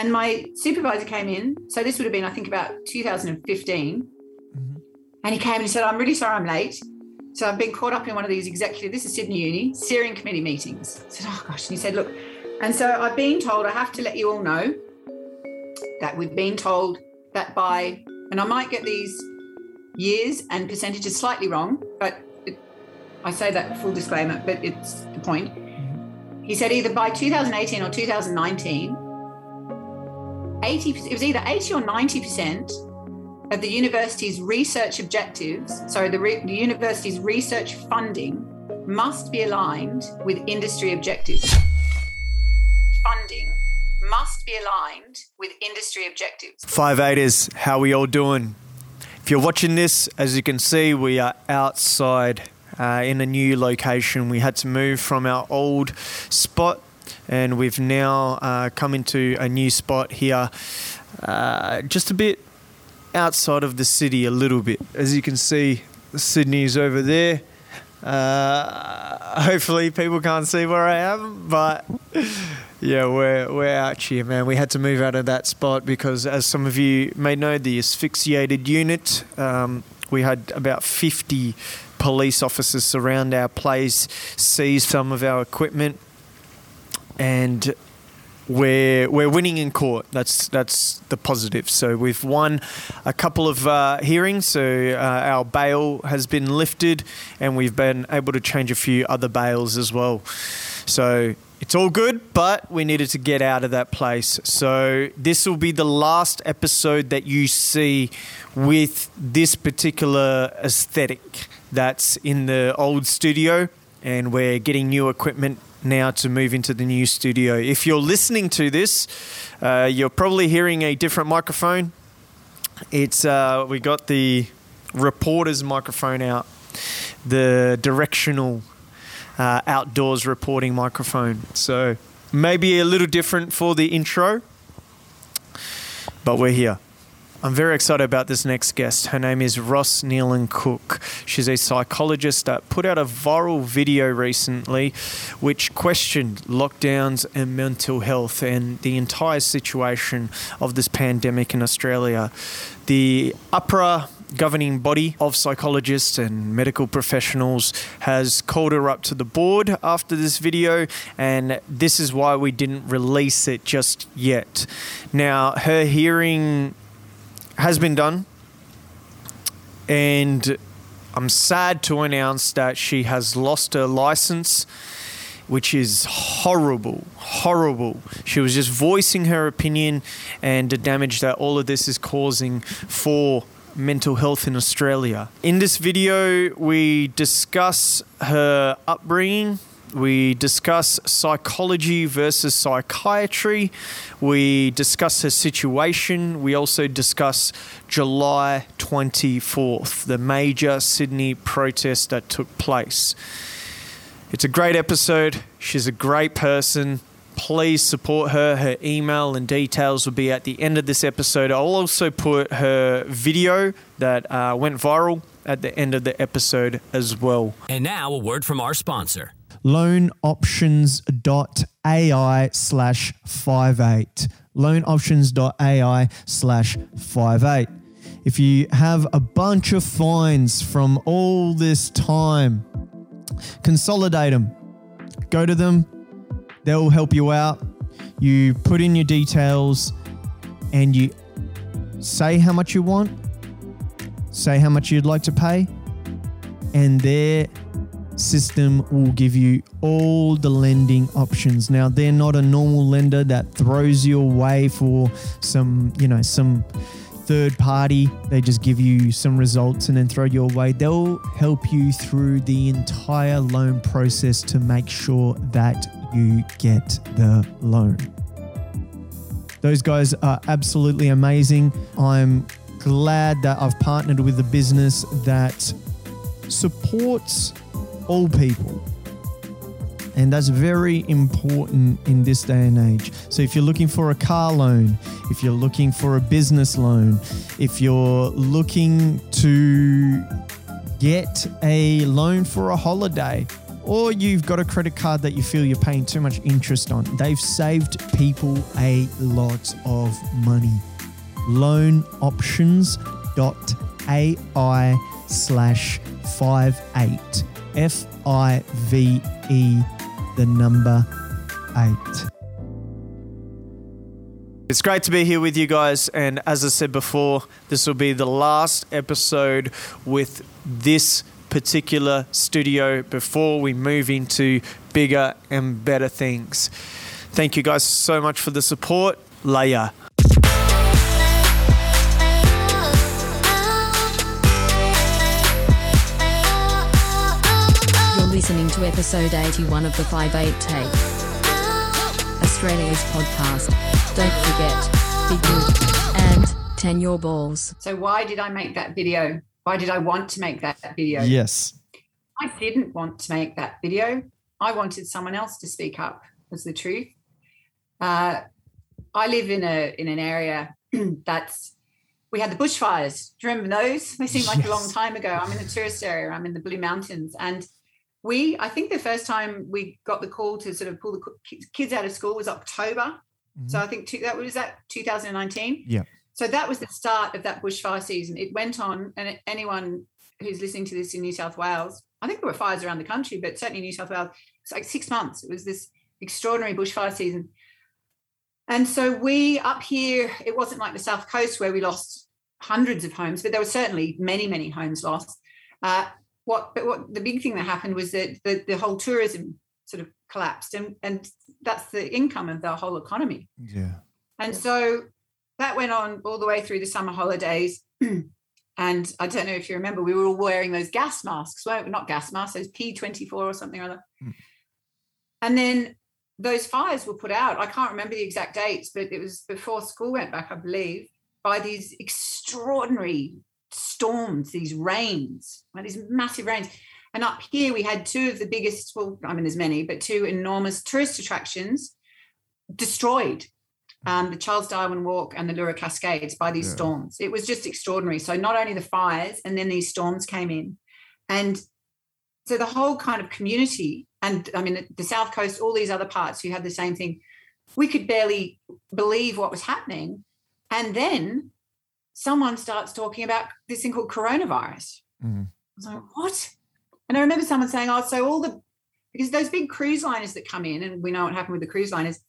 And my supervisor came in. So this would have been, I think, about 2015. Mm-hmm. And he came and he said, I'm really sorry I'm late. So I've been caught up in one of these executive, this is Sydney Uni, steering committee meetings. I said, oh gosh. And he said, look, and so I've been told, I have to let you all know that we've been told that by, and I might get these years and percentages slightly wrong, but it, I say that full disclaimer, but it's the point. He said either by 2018 or 2019, 80, it was either 80 or 90% of the university's research objectives, sorry, the, re, the university's research funding must be aligned with industry objectives. Funding must be aligned with industry objectives. Five Eighters, how we all doing? If you're watching this, as you can see, we are outside uh, in a new location. We had to move from our old spot, and we've now uh, come into a new spot here, uh, just a bit outside of the city, a little bit. As you can see, Sydney's over there. Uh, hopefully, people can't see where I am, but yeah, we're we're out here, man. We had to move out of that spot because, as some of you may know, the asphyxiated unit. Um, we had about fifty police officers surround our place, seize some of our equipment, and we're we're winning in court. That's that's the positive. So we've won a couple of uh, hearings. So uh, our bail has been lifted, and we've been able to change a few other bails as well. So it's all good, but we needed to get out of that place. So this will be the last episode that you see with this particular aesthetic that's in the old studio, and we're getting new equipment now to move into the new studio. If you're listening to this, uh, you're probably hearing a different microphone. It's uh, we got the reporter's microphone out, the directional uh, outdoors reporting microphone. So maybe a little different for the intro, but we're here. I'm very excited about this next guest. Her name is Ros Nealon-Cook. She's a psychologist that put out a viral video recently which questioned lockdowns and mental health and the entire situation of this pandemic in Australia. The upper governing body of psychologists and medical professionals has called her up to the board after this video, and this is why we didn't release it just yet. Now, her hearing has been done, and I'm sad to announce that she has lost her license. Which is horrible, horrible. She was just voicing her opinion and the damage that all of this is causing for mental health in Australia. In this video, we discuss her upbringing. We discuss psychology versus psychiatry. We discuss her situation. We also discuss July 24th, the major Sydney protest that took place. It's a great episode. She's a great person please support her. Her email and details will be at the end of this episode. I'll also put her video that uh, went viral at the end of the episode as well. And now a word from our sponsor. loanoptions.ai slash 58 loanoptions.ai slash 58 if you have a bunch of fines from all this time consolidate them go to them. They'll help you out. You put in your details and you say how much you want, say how much you'd like to pay, and their system will give you all the lending options. Now, they're not a normal lender that throws you away for some, you know, some third party. They just give you some results and then throw you away. They'll help you through the entire loan process to make sure that you get the loan. Those guys are absolutely amazing. I'm glad that I've partnered with a business that supports all people. And that's very important in this day and age. So, if you're looking for a car loan, if you're looking for a business loan, if you're looking to get a loan for a holiday, or you've got a credit card that you feel you're paying too much interest on. They've saved people a lot of money. Loanoptions.ai slash 58 F I V E, the number eight. It's great to be here with you guys. And as I said before, this will be the last episode with this particular studio before we move into bigger and better things. Thank you guys so much for the support. Leia. Listening to episode 81 of the Five8 Take, Australia's podcast. Don't forget, be good and ten your balls. So why did I make that video? Why did I want to make that video? Yes. I didn't want to make that video. I wanted someone else to speak up. Was the truth. Uh, I live in a in an area that's we had the bushfires. Do you remember those? They seem like a long time ago. I'm in the tourist area. I'm in the Blue Mountains, and we. I think the first time we got the call to sort of pull the kids out of school was October. So I think two, that was that 2019. Yeah. So that was the start of that bushfire season. It went on, and anyone who's listening to this in New South Wales, I think there were fires around the country, but certainly New South Wales, it's like six months. It was this extraordinary bushfire season. And so we up here, it wasn't like the South Coast where we lost hundreds of homes, but there were certainly many, many homes lost. Uh, what, but what the big thing that happened was that the, the whole tourism sort of collapsed, and and that's the income of the whole economy. Yeah. And so that went on all the way through the summer holidays. and I don't know if you remember, we were all wearing those gas masks, weren't we? Not gas masks, those P24 or something or other. Mm. And then those fires were put out. I can't remember the exact dates, but it was before school went back, I believe, by these extraordinary storms, these rains, like these massive rains. And up here, we had two of the biggest, well, I mean, there's many, but two enormous tourist attractions destroyed um, the Charles Darwin Walk and the Leura Cascades by these Yeah. storms. It was just extraordinary. So not only the fires, and then these storms came in, and so the whole kind of community, and I mean the South Coast, all these other parts who had the same thing, we could barely believe what was happening, and then someone starts talking about this thing called coronavirus. Mhm. I was like, what? And I remember someone saying, oh, so all the because those big cruise liners that come in, and we know what happened with the cruise liners,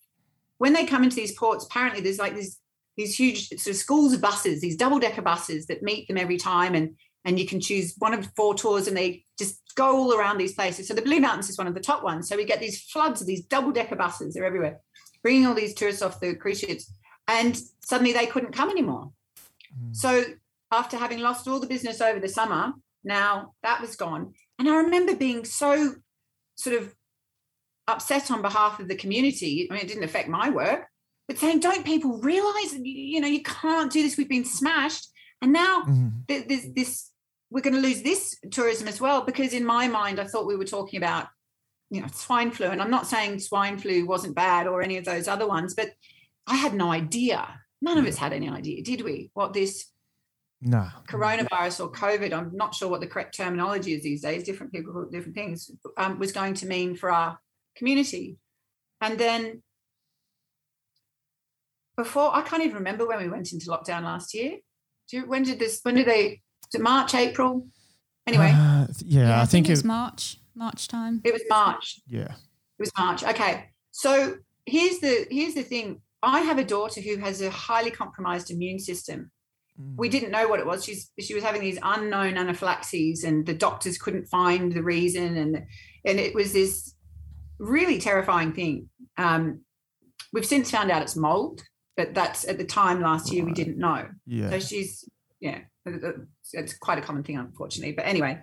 when they come into these ports, apparently there's like these these huge sort of schools of buses, these double decker buses that meet them every time, and and you can choose one of four tours, and they just go all around these places. So the Blue Mountains is one of the top ones. So we get these floods of these double decker buses; they're everywhere, bringing all these tourists off the cruise ships, and suddenly they couldn't come anymore. So after having lost all the business over the summer, now that was gone. And I remember being so sort of upset on behalf of the community. I mean, it didn't affect my work, but saying, don't people realize, you know, you can't do this? We've been smashed. And now Mhm. th- this, this we're going to lose this tourism as well because in my mind i thought we were talking about you know swine flu and i'm not saying swine flu wasn't bad or any of those other ones but i had no idea none of us had any idea did we what this Nah. coronavirus or covid i'm not sure what the correct terminology is these days different people call it different things um, was going to mean for our community and then before i can't even remember when we went into lockdown last year do you, when did this when did they was it march april anyway Uh, yeah, I, think, it was. March, March time. it was march Yeah. it was march okay so here's the here's the thing i have a daughter who has a highly compromised immune system. We didn't know what it was. She's she was having these unknown anaphylaxis and the doctors couldn't find the reason and and it was this really terrifying thing. Um we've since found out it's mold but that's at the time last year we didn't know. Yeah. so she's, yeah, it's quite a common thing, unfortunately. But anyway,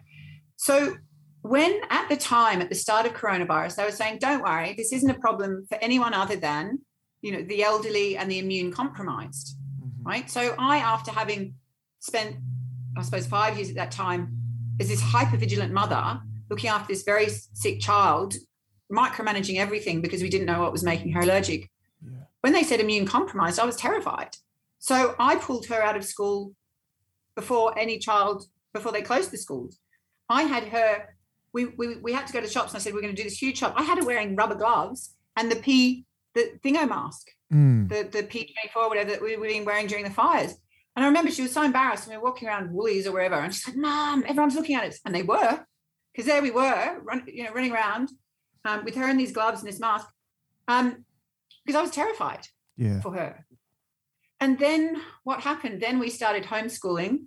so when at the time, at the start of coronavirus, they were saying, don't worry, this isn't a problem for anyone other than, you know, the elderly and the immune compromised, Mhm. right? So I, after having spent, I suppose, five years at that time as this hyper vigilant mother looking after this very sick child, micromanaging everything because we didn't know what was making her allergic Yeah. when they said immune compromised, I was terrified. So I pulled her out of school before any child, before they closed the schools. I had her we, we we had to go to shops, and I said we're going to do this huge shop. I had her wearing rubber gloves and the P the thingo mask, Mm. the the P twenty four, whatever that we've been wearing during the fires. And I remember she was so embarrassed. And we were walking around Woolies or wherever, and she's like, "Mom, everyone's looking at us," and they were, because there we were, run, you know, running around um, with her in these gloves and this mask, um, because I was terrified Yeah. for her. And then what happened? Then we started homeschooling.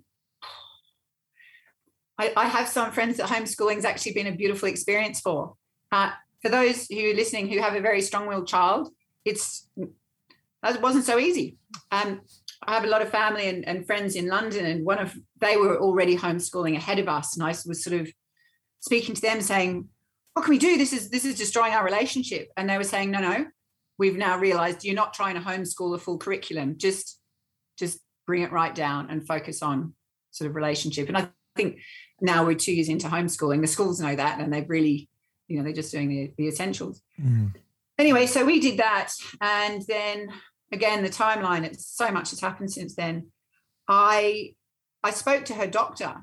I, I have some friends that homeschooling's actually been a beautiful experience for. Uh, for those who are listening who have a very strong-willed child, it's that wasn't so easy. Um, I have a lot of family and, and friends in London, and one of they were already homeschooling ahead of us, and I was sort of speaking to them saying, "What can we do? This is this is destroying our relationship." And they were saying, "No, no, we've now realized you're not trying to homeschool a full curriculum just just bring it right down and focus on sort of relationship and i think now we're two years into homeschooling the schools know that and they've really you know they're just doing the, the essentials. Mm. anyway so we did that and then again the timeline it's so much has happened since then. I i spoke to her doctor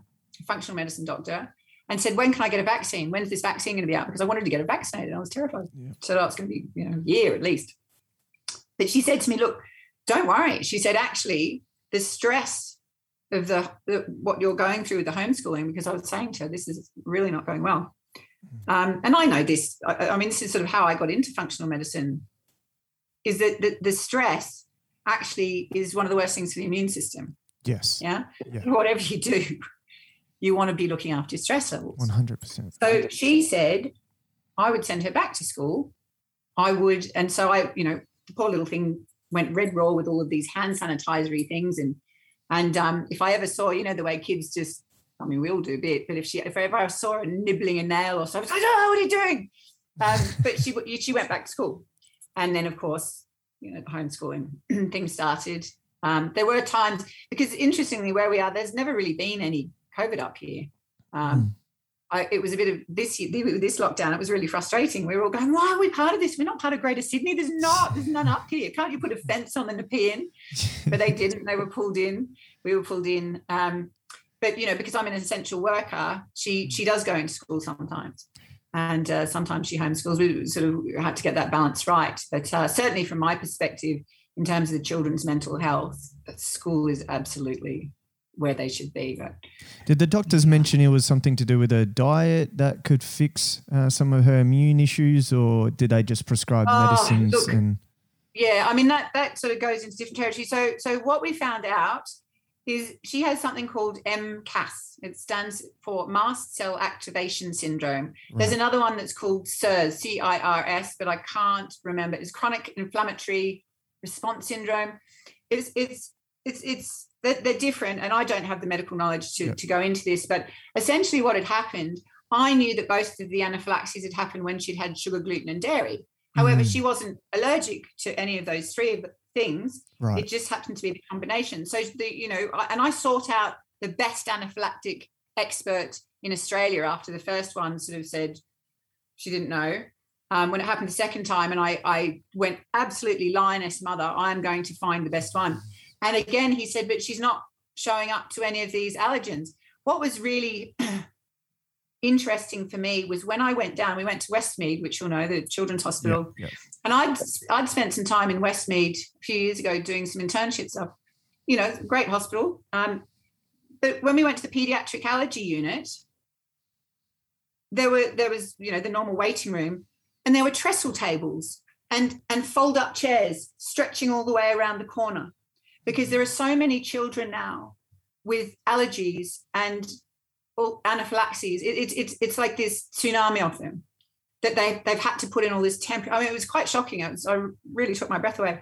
functional medicine doctor and said when can i get a vaccine? When's this vaccine going to be out? Because i wanted to get it vaccinated i was terrified. Yeah. so oh, it's going to be you know a year at least. But she said to me look don't worry. She said actually the stress of the, the what you're going through with the homeschooling because i was saying to her this is really not going well um, and I know this. I, I mean, this is sort of how I got into functional medicine. Is that the, the stress actually is one of the worst things for the immune system? Yes. Yeah. Yeah. Whatever you do, you want to be looking after your stress levels. One hundred percent. So she said, I would send her back to school. I would, and so I, you know, the poor little thing went red raw with all of these hand sanitizery things, and and um, if I ever saw, you know, the way kids just, I mean, we all do a bit, but if she, if ever I saw her nibbling a nail or something, I was like, oh, what are you doing? Um, but she she went back to school, and then of course, you know, homeschooling things started. Um, there were times because interestingly, where we are, there's never really been any COVID up here. Um, I, it was a bit of this year, this lockdown. It was really frustrating. We were all going, "Why are we part of this? We're not part of Greater Sydney. There's not. There's none up here. Can't you put a fence on the Nepean?" But they didn't. They were pulled in. We were pulled in. Um, but you know, because I'm an essential worker, she she does go into school sometimes, and uh, sometimes she homeschools. We sort of had to get that balance right. But uh, certainly, from my perspective, in terms of the children's mental health, school is absolutely where they should be. But Did the doctors mention it was something to do with her diet that could fix uh, some of her immune issues, or did they just prescribe Oh, medicines? look, and yeah, I mean that that sort of goes into different territory. So so what we found out is she has something called MCAS. It stands for mast cell activation syndrome. There's Right. another one that's called CIRS, C-I-R-S, but I can't remember. It's chronic inflammatory response syndrome. It's it's it's it's they're, they're different, and I don't have the medical knowledge to, Yeah. to go into this. But essentially, what had happened, I knew that both of the anaphylaxis had happened when she'd had sugar, gluten, and dairy. However, Mm. she wasn't allergic to any of those three things. right, It just happened to be the combination. So the you know, I, and I sought out the best anaphylactic expert in Australia after the first one sort of said she didn't know. Um, when it happened the second time, and I, I went absolutely lioness mother, I'm going to find the best one. And again, he said, but she's not showing up to any of these allergens. What was really interesting for me was when I went down, we went to Westmead, which you'll know, the children's hospital. yeah. And I'd I'd spent some time in Westmead a few years ago doing some internships stuff. You know, great hospital. Um, but when we went to the pediatric allergy unit, there were there was you know the normal waiting room, and there were trestle tables and and fold up chairs stretching all the way around the corner, because there are so many children now with allergies and anaphylaxis. It, it, it's it's like this tsunami of them that they they've had to put in all this temp. I mean, it was quite shocking. It was, I really took my breath away.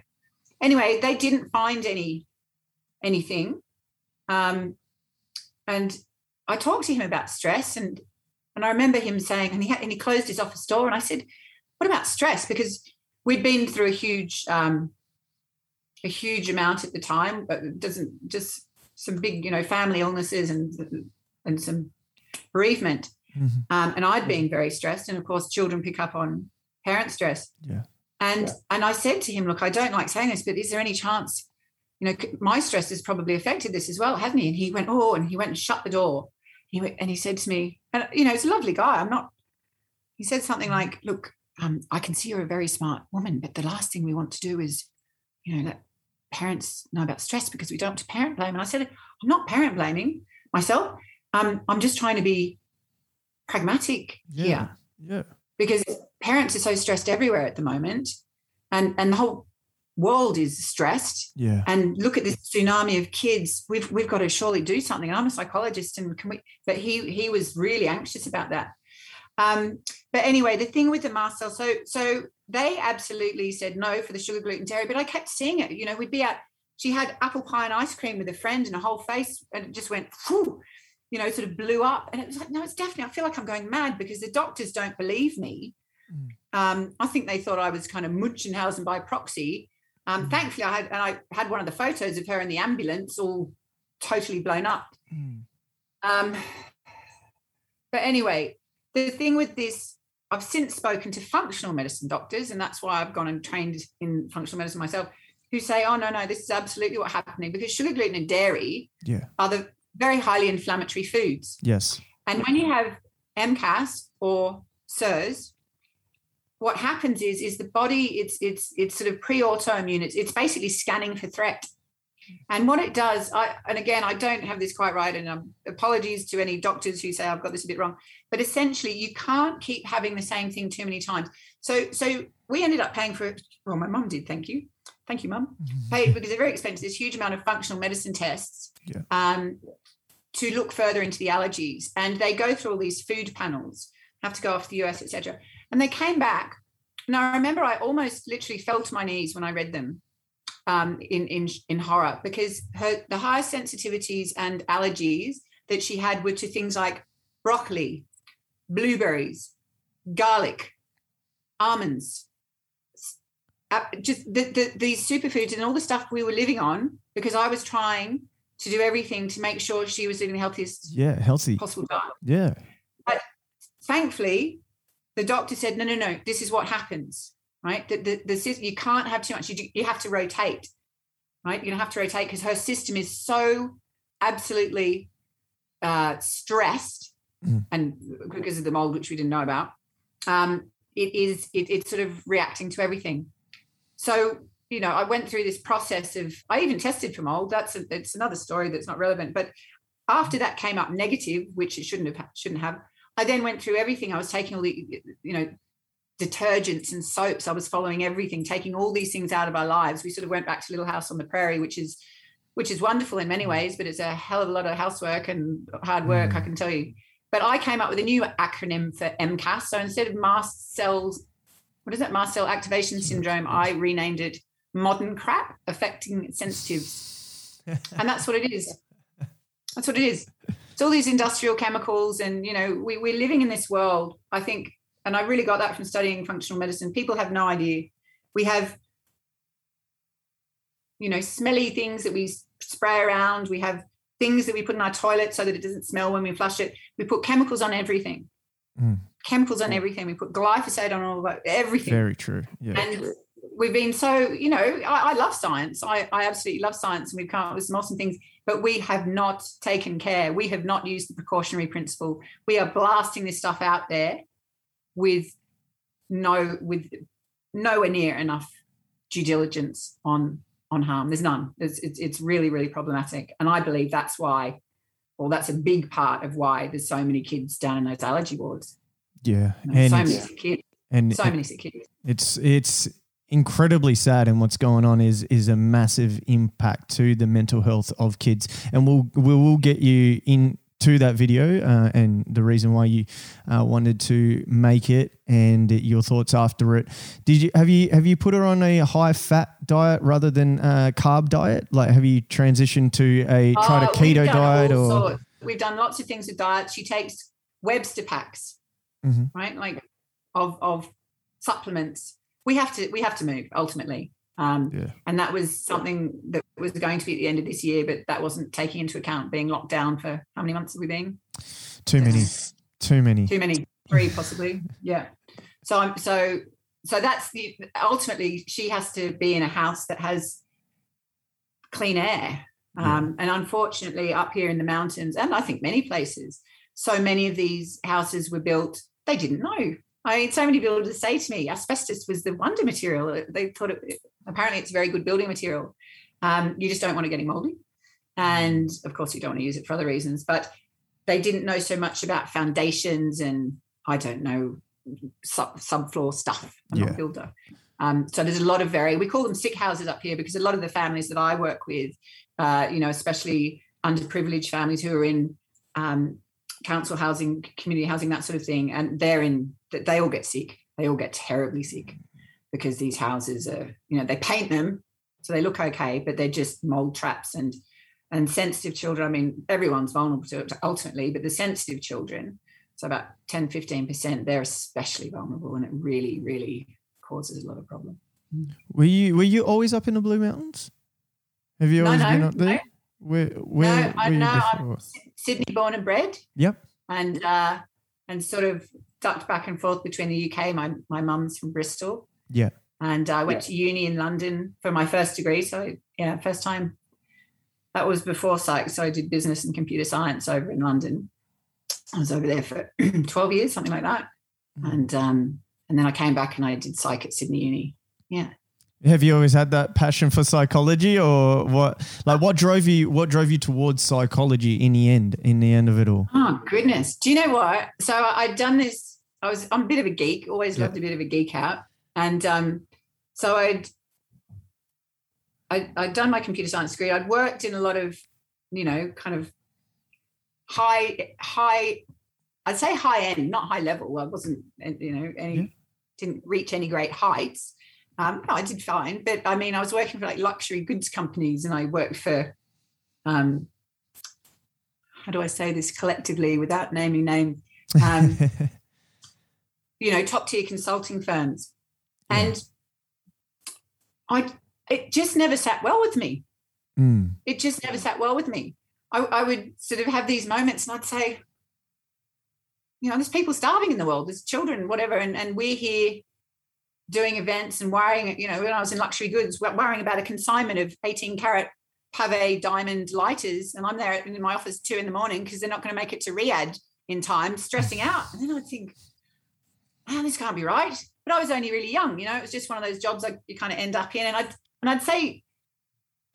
Anyway, they didn't find any anything, um, and I talked to him about stress, and and I remember him saying, and he had, and he closed his office door, and I said, "What about stress?" Because we'd been through a huge um, a huge amount at the time, but it doesn't just some big you know family illnesses and and some bereavement. Mhm. Um, and I'd been very stressed, and of course, children pick up on parent stress. Yeah. And and I said to him, "Look, I don't like saying this, but is there any chance, you know, my stress has probably affected this as well, hasn't he?" And he went, "Oh," and he went and shut the door. he went, and he said to me, and you know, he's a lovely guy. I'm not. He said something like, "Look, um, I can see you're a very smart woman, but the last thing we want to do is, you know, let parents know about stress because we don't want to parent blame." And I said, "I'm not parent blaming myself. Um, I'm just trying to be pragmatic here." Yeah. Yeah. because parents are so stressed everywhere at the moment and and the whole world is stressed Yeah. and look at this tsunami of kids we've we've got to surely do something i'm a psychologist and can we but he he was really anxious about that um but anyway the thing with the mast cell so so they absolutely said no for the sugar gluten dairy but i kept seeing it you know we'd be out she had apple pie and ice cream with a friend and a whole face and it just went whew, you know sort of blew up and it was like no it's definitely i feel like i'm going mad because the doctors don't believe me Mm. um, I think they thought I was kind of Munchausen by proxy. Um, Mm. Thankfully, I had and I had one of the photos of her in the ambulance, all totally blown up. Mm. Um, but anyway, the thing with this, I've since spoken to functional medicine doctors, and that's why I've gone and trained in functional medicine myself, who say, "Oh no, no, this is absolutely what's happening because sugar, gluten, and dairy Yeah. are the very highly inflammatory foods." Yes. And when you have MCAS or CIRS, what happens is is the body it's it's it's sort of pre-autoimmune. It's it's basically scanning for threat. And what it does, I and again, I don't have this quite right, and um, apologies to any doctors who say I've got this a bit wrong. But essentially, you can't keep having the same thing too many times. So so we ended up paying for it. Well, my mum did. Thank you, thank you, mum. Paid because they're very expensive. This huge amount of functional medicine tests. Yeah. Um, to look further into the allergies, and they go through all these food panels. Have to go off the US, etc. And they came back. Now I remember I almost literally fell to my knees when I read them um, in in in horror because her the highest sensitivities and allergies that she had were to things like broccoli, blueberries, garlic, almonds, just the, the, these superfoods and all the stuff we were living on because I was trying to do everything to make sure she was living the healthiest Yeah. Healthy. possible diet Yeah. But thankfully, the doctor said, no, no, no, this is what happens, right? The, the, the, you can't have too much. You, do, you have to rotate, right? You're going to have to rotate because her system is so absolutely uh, stressed Mm. and because of the mold, which we didn't know about. Um, it is, it, it's sort of reacting to everything. So, you know, I went through this process of, I even tested for mold. That's a, it's another story that's not relevant. But after that came up negative, which it shouldn't have, shouldn't have, I then went through everything. I was taking all the, you know, detergents and soaps. I was following everything, taking all these things out of our lives. We sort of went back to Little House on the Prairie, which is, which is wonderful in many ways, but it's a hell of a lot of housework and hard work, I can tell you. But I came up with a new acronym for MCAS. So instead of mast cells, what is it? Mast cell activation syndrome. I renamed it modern crap affecting sensitives. and that's what it is. That's what it is. It's all these industrial chemicals, and you know, we, we're living in this world. I think, and I really got that from studying functional medicine. People have no idea. We have, you know, smelly things that we spray around. We have things that we put in our toilet so that it doesn't smell when we flush it. We put chemicals on everything. Mm. Chemicals on everything. We put glyphosate on all of it, everything. Very true. Yeah. And we've been so, you know, I, I love science. I, I absolutely love science, and we've come up with some awesome things. But we have not taken care. We have not used the precautionary principle. We are blasting this stuff out there with no, with nowhere near enough due diligence on on harm. There's none. It's, it's it's really really problematic, and I believe that's why, well, that's a big part of why there's so many kids down in those allergy wards. Yeah. You know, And so many sick kids. and So many sick kids. it's it's incredibly sad and what's going on is is a massive impact to the mental health of kids and we'll we will get you into that video uh, and the reason why you uh, wanted to make it and your thoughts after it did you have you have you put her on a high fat diet rather than a carb diet like have you transitioned to a tried a Oh, we've keto diet or sorts. we've done lots of things with diets She takes Webster packs, Mhm. right? Like of of supplements. We have to we have to move ultimately. Um, Yeah. And that was something that was going to be at the end of this year, but that wasn't taking into account being locked down for how many months have we been? too many too many Too many, three possibly. Yeah. So I'm so so that's the ultimately she has to be in a house that has clean air Um, and unfortunately, up here in the mountains, and I think many places, so many of these houses were built, they didn't know. I mean, so many builders say to me, asbestos was the wonder material. They thought it, apparently it's a very good building material. Um, you just don't want to get it moldy. And of course, you don't want to use it for other reasons, but they didn't know so much about foundations and I don't know, sub, subfloor stuff. I'm not a builder. Um, so there's a lot of very, we call them sick houses up here because a lot of the families that I work with, uh, you know, especially underprivileged families who are in um, council housing, community housing, that sort of thing, and they're in, they all get sick. They all get terribly sick because these houses are, you know, they paint them so they look okay, but they're just mold traps and and sensitive children. I mean, everyone's vulnerable to it ultimately, but the sensitive children, so about 10, 15%, they're especially vulnerable and it really, really causes a lot of problem. Were you were you always up in the Blue Mountains? Have you No, always no, been up there? no. Where where no, I were you know? I'm Sydney born and bred Yep. and uh, and sort of ducked back and forth between the UK. My my mum's from Bristol. Yeah. And I went to uni in London for my first degree. So yeah, first time. That was before psych. So I did business and computer science over in London. I was over there for 12 years, something like that. Mm. And um, and then I came back and I did psych at Sydney Uni. Yeah. Have you always had that passion for psychology, or what? Like, what drove you? What drove you towards psychology in the end? In the end of it all? Oh goodness. Do you know what? So I'd done this. I was I'm a bit of a geek, always Yeah. loved a bit of a geek out. And um, so I'd I, I'd done my computer science degree. I'd worked in a lot of, you know, kind of high, high, I'd say high end, not high level. I wasn't, you know, any Yeah. didn't reach any great heights. Um, no, I did fine, but I mean, I was working for like luxury goods companies, and I worked for, um, how do I say this collectively without naming name? Um, you know, top tier consulting firms, Yeah. and I, it just never sat well with me. Mm. It just never sat well with me. I, I would sort of have these moments, and I'd say, you know, there's people starving in the world, there's children, whatever, and and we're here doing events and worrying, you know, when I was in luxury goods, worrying about a consignment of 18 carat pave diamond lighters. And I'm there in my office two in the morning because they're not going to make it to Riyadh in time, stressing out. And then I'd think, man, this can't be right. But I was only really young, you know, it was just one of those jobs like you kind of end up in. And I'd, and I'd say,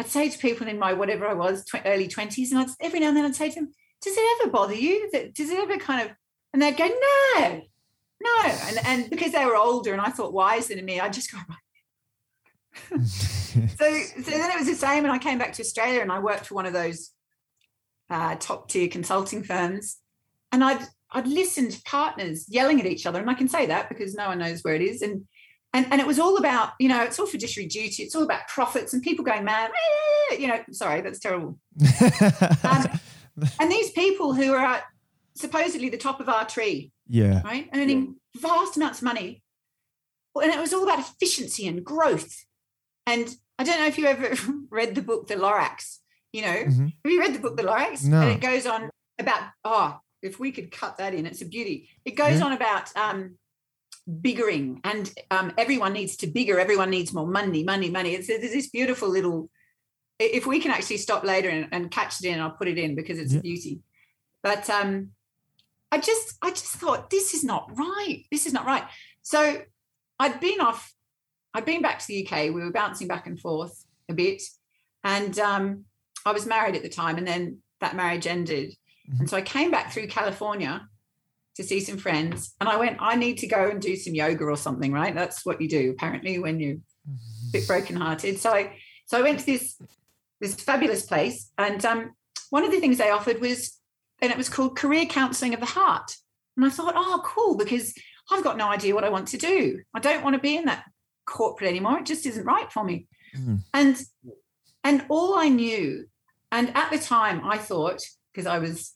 I'd say to people in my whatever I was, tw- early 20s, and I'd every now and then I'd say to them, does it ever bother you? That- Does it ever kind of, and they'd go, no, no. And, and because they were older and I thought wiser than me, I just go, right. so, so then it was the same. And I came back to Australia and I worked for one of those uh, top tier consulting firms. And I'd, I'd listen to partners yelling at each other. And I can say that because no one knows where it is. And, and, and it was all about, you know, it's all fiduciary duty. It's all about profits and people going mad. You know, sorry, that's terrible. Um, and these people who are supposedly the top of our tree, yeah. right? Earning vast amounts of money. And it was all about efficiency and growth. And I don't know if you ever read the book The Lorax. You know, Mhm. have you read the book The Lorax? No. And it goes on about, oh, if we could cut that in, it's a beauty. It goes Yeah. on about um, biggering and um, everyone needs to bigger, everyone needs more money, money, money. It's, it's this beautiful little, if we can actually stop later and, and catch it in, I'll put it in because it's Yeah. a beauty. But um, I just, I just thought this is not right. This is not right. So I'd been off, I'd been back to the UK. We were bouncing back and forth a bit, and um, I was married at the time, and then that marriage ended, and so I came back through California to see some friends, and I went, I need to go and do some yoga or something, right? That's what you do apparently when you're a bit brokenhearted. So I, so I went to this this fabulous place, and um, one of the things they offered was, and it was called Career Counselling of the Heart, and I thought, oh, cool, because I've got no idea what I want to do. I don't want to be in that corporate anymore. It just isn't right for me. Mm. And and all I knew, and at the time I thought, because I was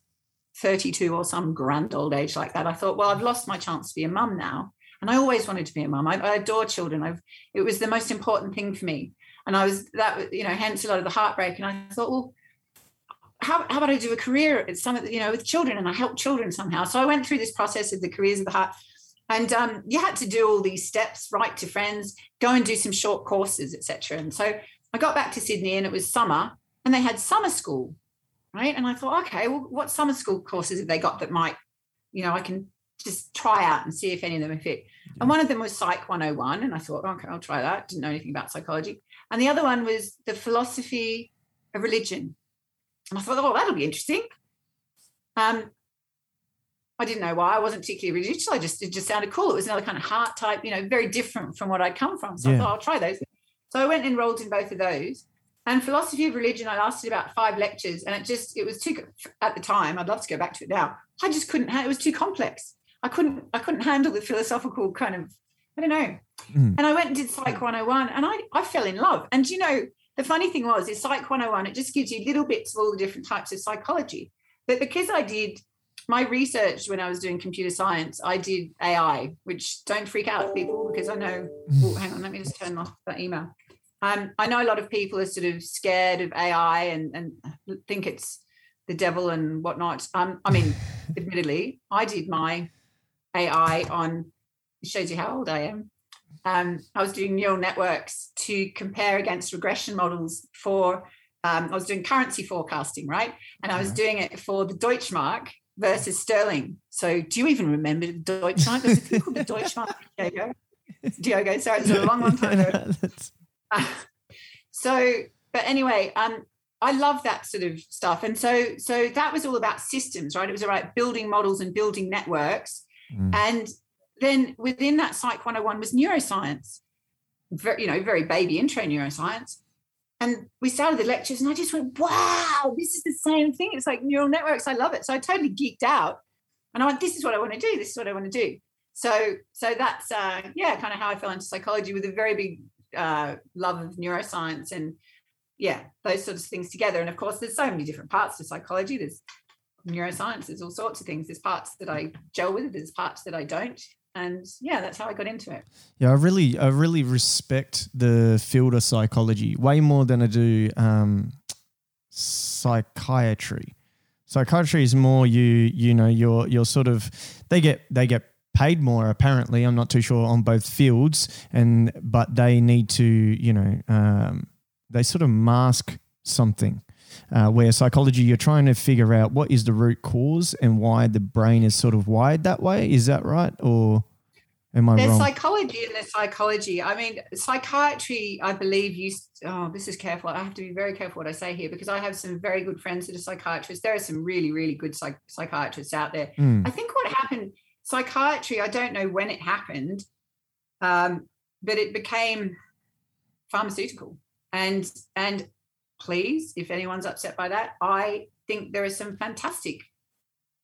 32 or some grand old age like that, I thought, well, I've lost my chance to be a mum now. And I always wanted to be a mum. I, I adore children. I've it was the most important thing for me. And I was that, you know, hence a lot of the heartbreak. And I thought, well, how, how about I do a career at some of the, you know, with children and I help children somehow. So I went through this process of the careers of the heart. And um, you had to do all these steps, write to friends, go and do some short courses, etc. And so I got back to Sydney and it was summer and they had summer school, right? And I thought, okay, well, what summer school courses have they got that might, you know, I can just try out and see if any of them fit. And one of them was Psych 101. And I thought, okay, I'll try that. Didn't know anything about psychology. And the other one was the philosophy of religion. And I thought, oh, that'll be interesting. Um, I didn't know why. I wasn't particularly religious. I just it just sounded cool. It was another kind of heart type, you know, very different from what I'd come from. So I thought I'll try those. So I went and enrolled in both of those. And philosophy of religion, I lasted about five lectures, and it just it was too at the time. I'd love to go back to it now. I just couldn't. It was too complex. I couldn't. I couldn't handle the philosophical kind of. I don't know. Mm. And I went and did Psych 101, and I I fell in love. And you know, the funny thing was, is Psych 101. It just gives you little bits of all the different types of psychology. But because I did my research when I was doing computer science, I did AI, which don't freak out people because I know. Oh, hang on, let me just turn off that email. Um, I know a lot of people are sort of scared of AI and, and think it's the devil and whatnot. Um, I mean, admittedly, I did my AI on. It shows you how old I am. Um, I was doing neural networks to compare against regression models for. Um, I was doing currency forecasting, right? And I was doing it for the Deutschmark versus sterling. So, do you even remember the Deutschmark? There's a thing called the Deutschmark, Diogo. Diogo, sorry, it's a long, long time ago. That's- so but anyway um i love that sort of stuff and so so that was all about systems right it was about building models and building networks Mm. and then within that psych 101 was neuroscience very you know very baby intro neuroscience and we started the lectures and i just went wow this is the same thing it's like neural networks i love it so i totally geeked out and i went this is what i want to do this is what i want to do so so that's uh yeah kind of how i fell into psychology with a very big uh, love of neuroscience and yeah, those sorts of things together. And of course, there's so many different parts to psychology. There's neuroscience, there's all sorts of things. There's parts that I gel with, there's parts that I don't. And yeah, that's how I got into it. Yeah, I really, I really respect the field of psychology way more than I do um, psychiatry. Psychiatry is more you, you know, you're, you're sort of they get they get paid more apparently. I'm not too sure on both fields, and but they need to, you know, um, they sort of mask something. Uh, where psychology, you're trying to figure out what is the root cause and why the brain is sort of wired that way. Is that right, or am I There's wrong? psychology and there's psychology. I mean, psychiatry, I believe, used. Oh, this is careful. I have to be very careful what I say here because I have some very good friends that are psychiatrists. There are some really, really good psych- psychiatrists out there. Mm. I think what happened, psychiatry, I don't know when it happened, um, but it became pharmaceutical. And and please, if anyone's upset by that, I think there are some fantastic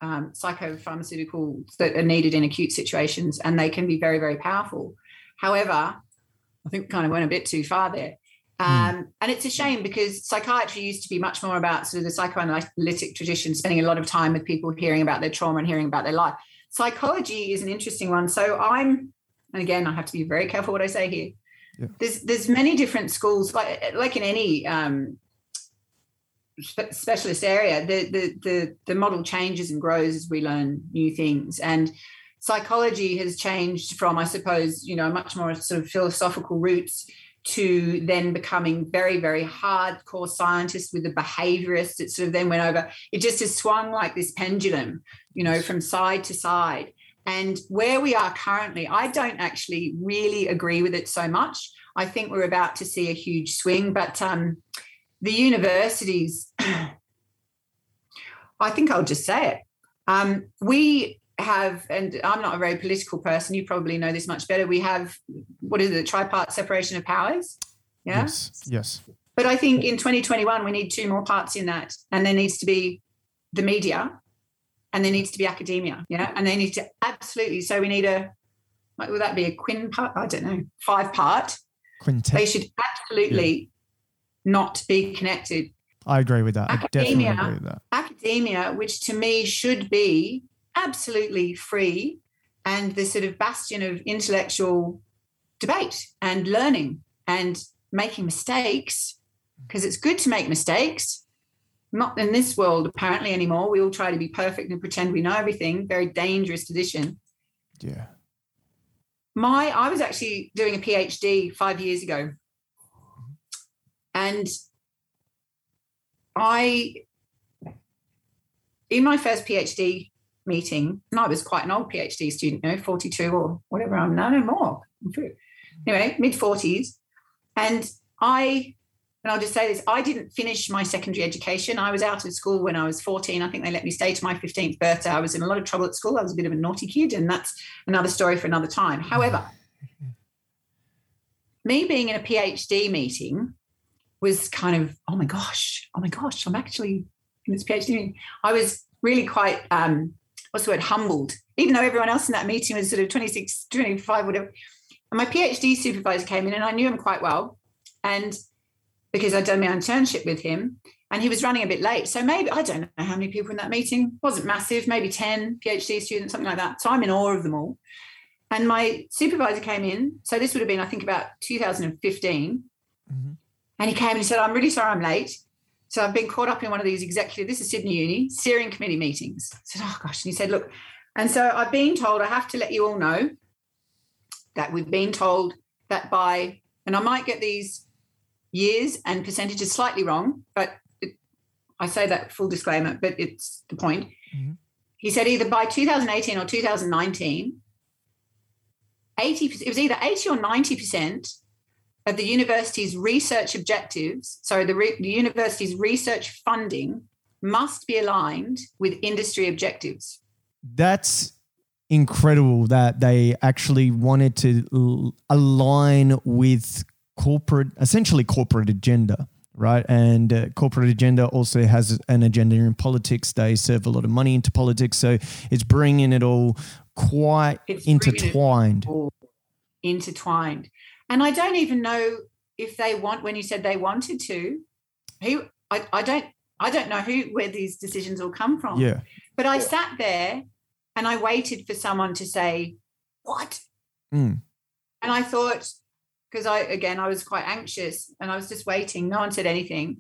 um, psychopharmaceuticals that are needed in acute situations, and they can be very, very powerful. However, I think we kind of went a bit too far there. Um, And it's a shame because psychiatry used to be much more about sort of the psychoanalytic tradition, spending a lot of time with people hearing about their trauma and hearing about their life. Psychology is an interesting one. So I'm, and again, I have to be very careful what I say here. Yeah. There's there's many different schools, like like in any um, specialist area, the, the the the model changes and grows as we learn new things. And psychology has changed from, I suppose, you know, much more sort of philosophical roots to then becoming very, very hardcore scientists with the behaviorists. It sort of then went over, it just has swung like this pendulum, you know, from side to side. And where we are currently, I don't actually really agree with it so much. I think we're about to see a huge swing, but um, the universities, I think I'll just say it. Um, we have, and I'm not a very political person, you probably know this much better. We have, what is it, the tripart separation of powers? Yeah. Yes. Yes. But I think in 2021, we need two more parts in that. And there needs to be the media and there needs to be academia. Yeah. And they need to absolutely. So we need a, like, would that be a quin part? I don't know, five part. Quintet. They should absolutely not be connected. I agree with that. I definitely Academia. agree with that. Academia, which to me should be absolutely free and the sort of bastion of intellectual debate and learning and making mistakes, because it's good to make mistakes. Not in this world, apparently, anymore. We all try to be perfect and pretend we know everything. Very dangerous tradition. Yeah. my i was actually doing a phd five years ago and I, in my first PhD meeting, and I was quite an old PhD student, you know, 42 or whatever I'm now, no more. Anyway, mid 40s. And I, and I'll just say this I didn't finish my secondary education. I was out of school when I was 14. I think they let me stay to my 15th birthday. I was in a lot of trouble at school. I was a bit of a naughty kid, and that's another story for another time. However, me being in a PhD meeting was kind of, oh my gosh, oh my gosh, I'm actually in this PhD. I was really quite, um, what's the word, humbled, even though everyone else in that meeting was sort of 26, 25, whatever. And my PhD supervisor came in and I knew him quite well. And because I'd done my internship with him and he was running a bit late. So maybe, I don't know how many people in that meeting, wasn't massive, maybe 10 PhD students, something like that. So I'm in awe of them all. And my supervisor came in. So this would have been, I think, about 2015. Mm-hmm. And he came and he said, I'm really sorry I'm late. So I've been caught up in one of these executive, this is Sydney Uni, steering committee meetings. I said, oh gosh. And he said, look, and so I've been told, I have to let you all know that we've been told that by, and I might get these years and percentages slightly wrong, but it, I say that full disclaimer, but it's the point. Mm-hmm. He said either by 2018 or 2019, 80 it was either 80 or 90 percent of the university's research objectives sorry, the, re, the university's research funding must be aligned with industry objectives that's incredible that they actually wanted to l- align with corporate essentially corporate agenda right and uh, corporate agenda also has an agenda in politics they serve a lot of money into politics so it's bringing it all quite it's intertwined. Intertwined. And I don't even know if they want when you said they wanted to. Who I, I don't I don't know who where these decisions all come from. Yeah. But I sat there and I waited for someone to say, What? Mm. And I thought, because I again I was quite anxious and I was just waiting. No one said anything.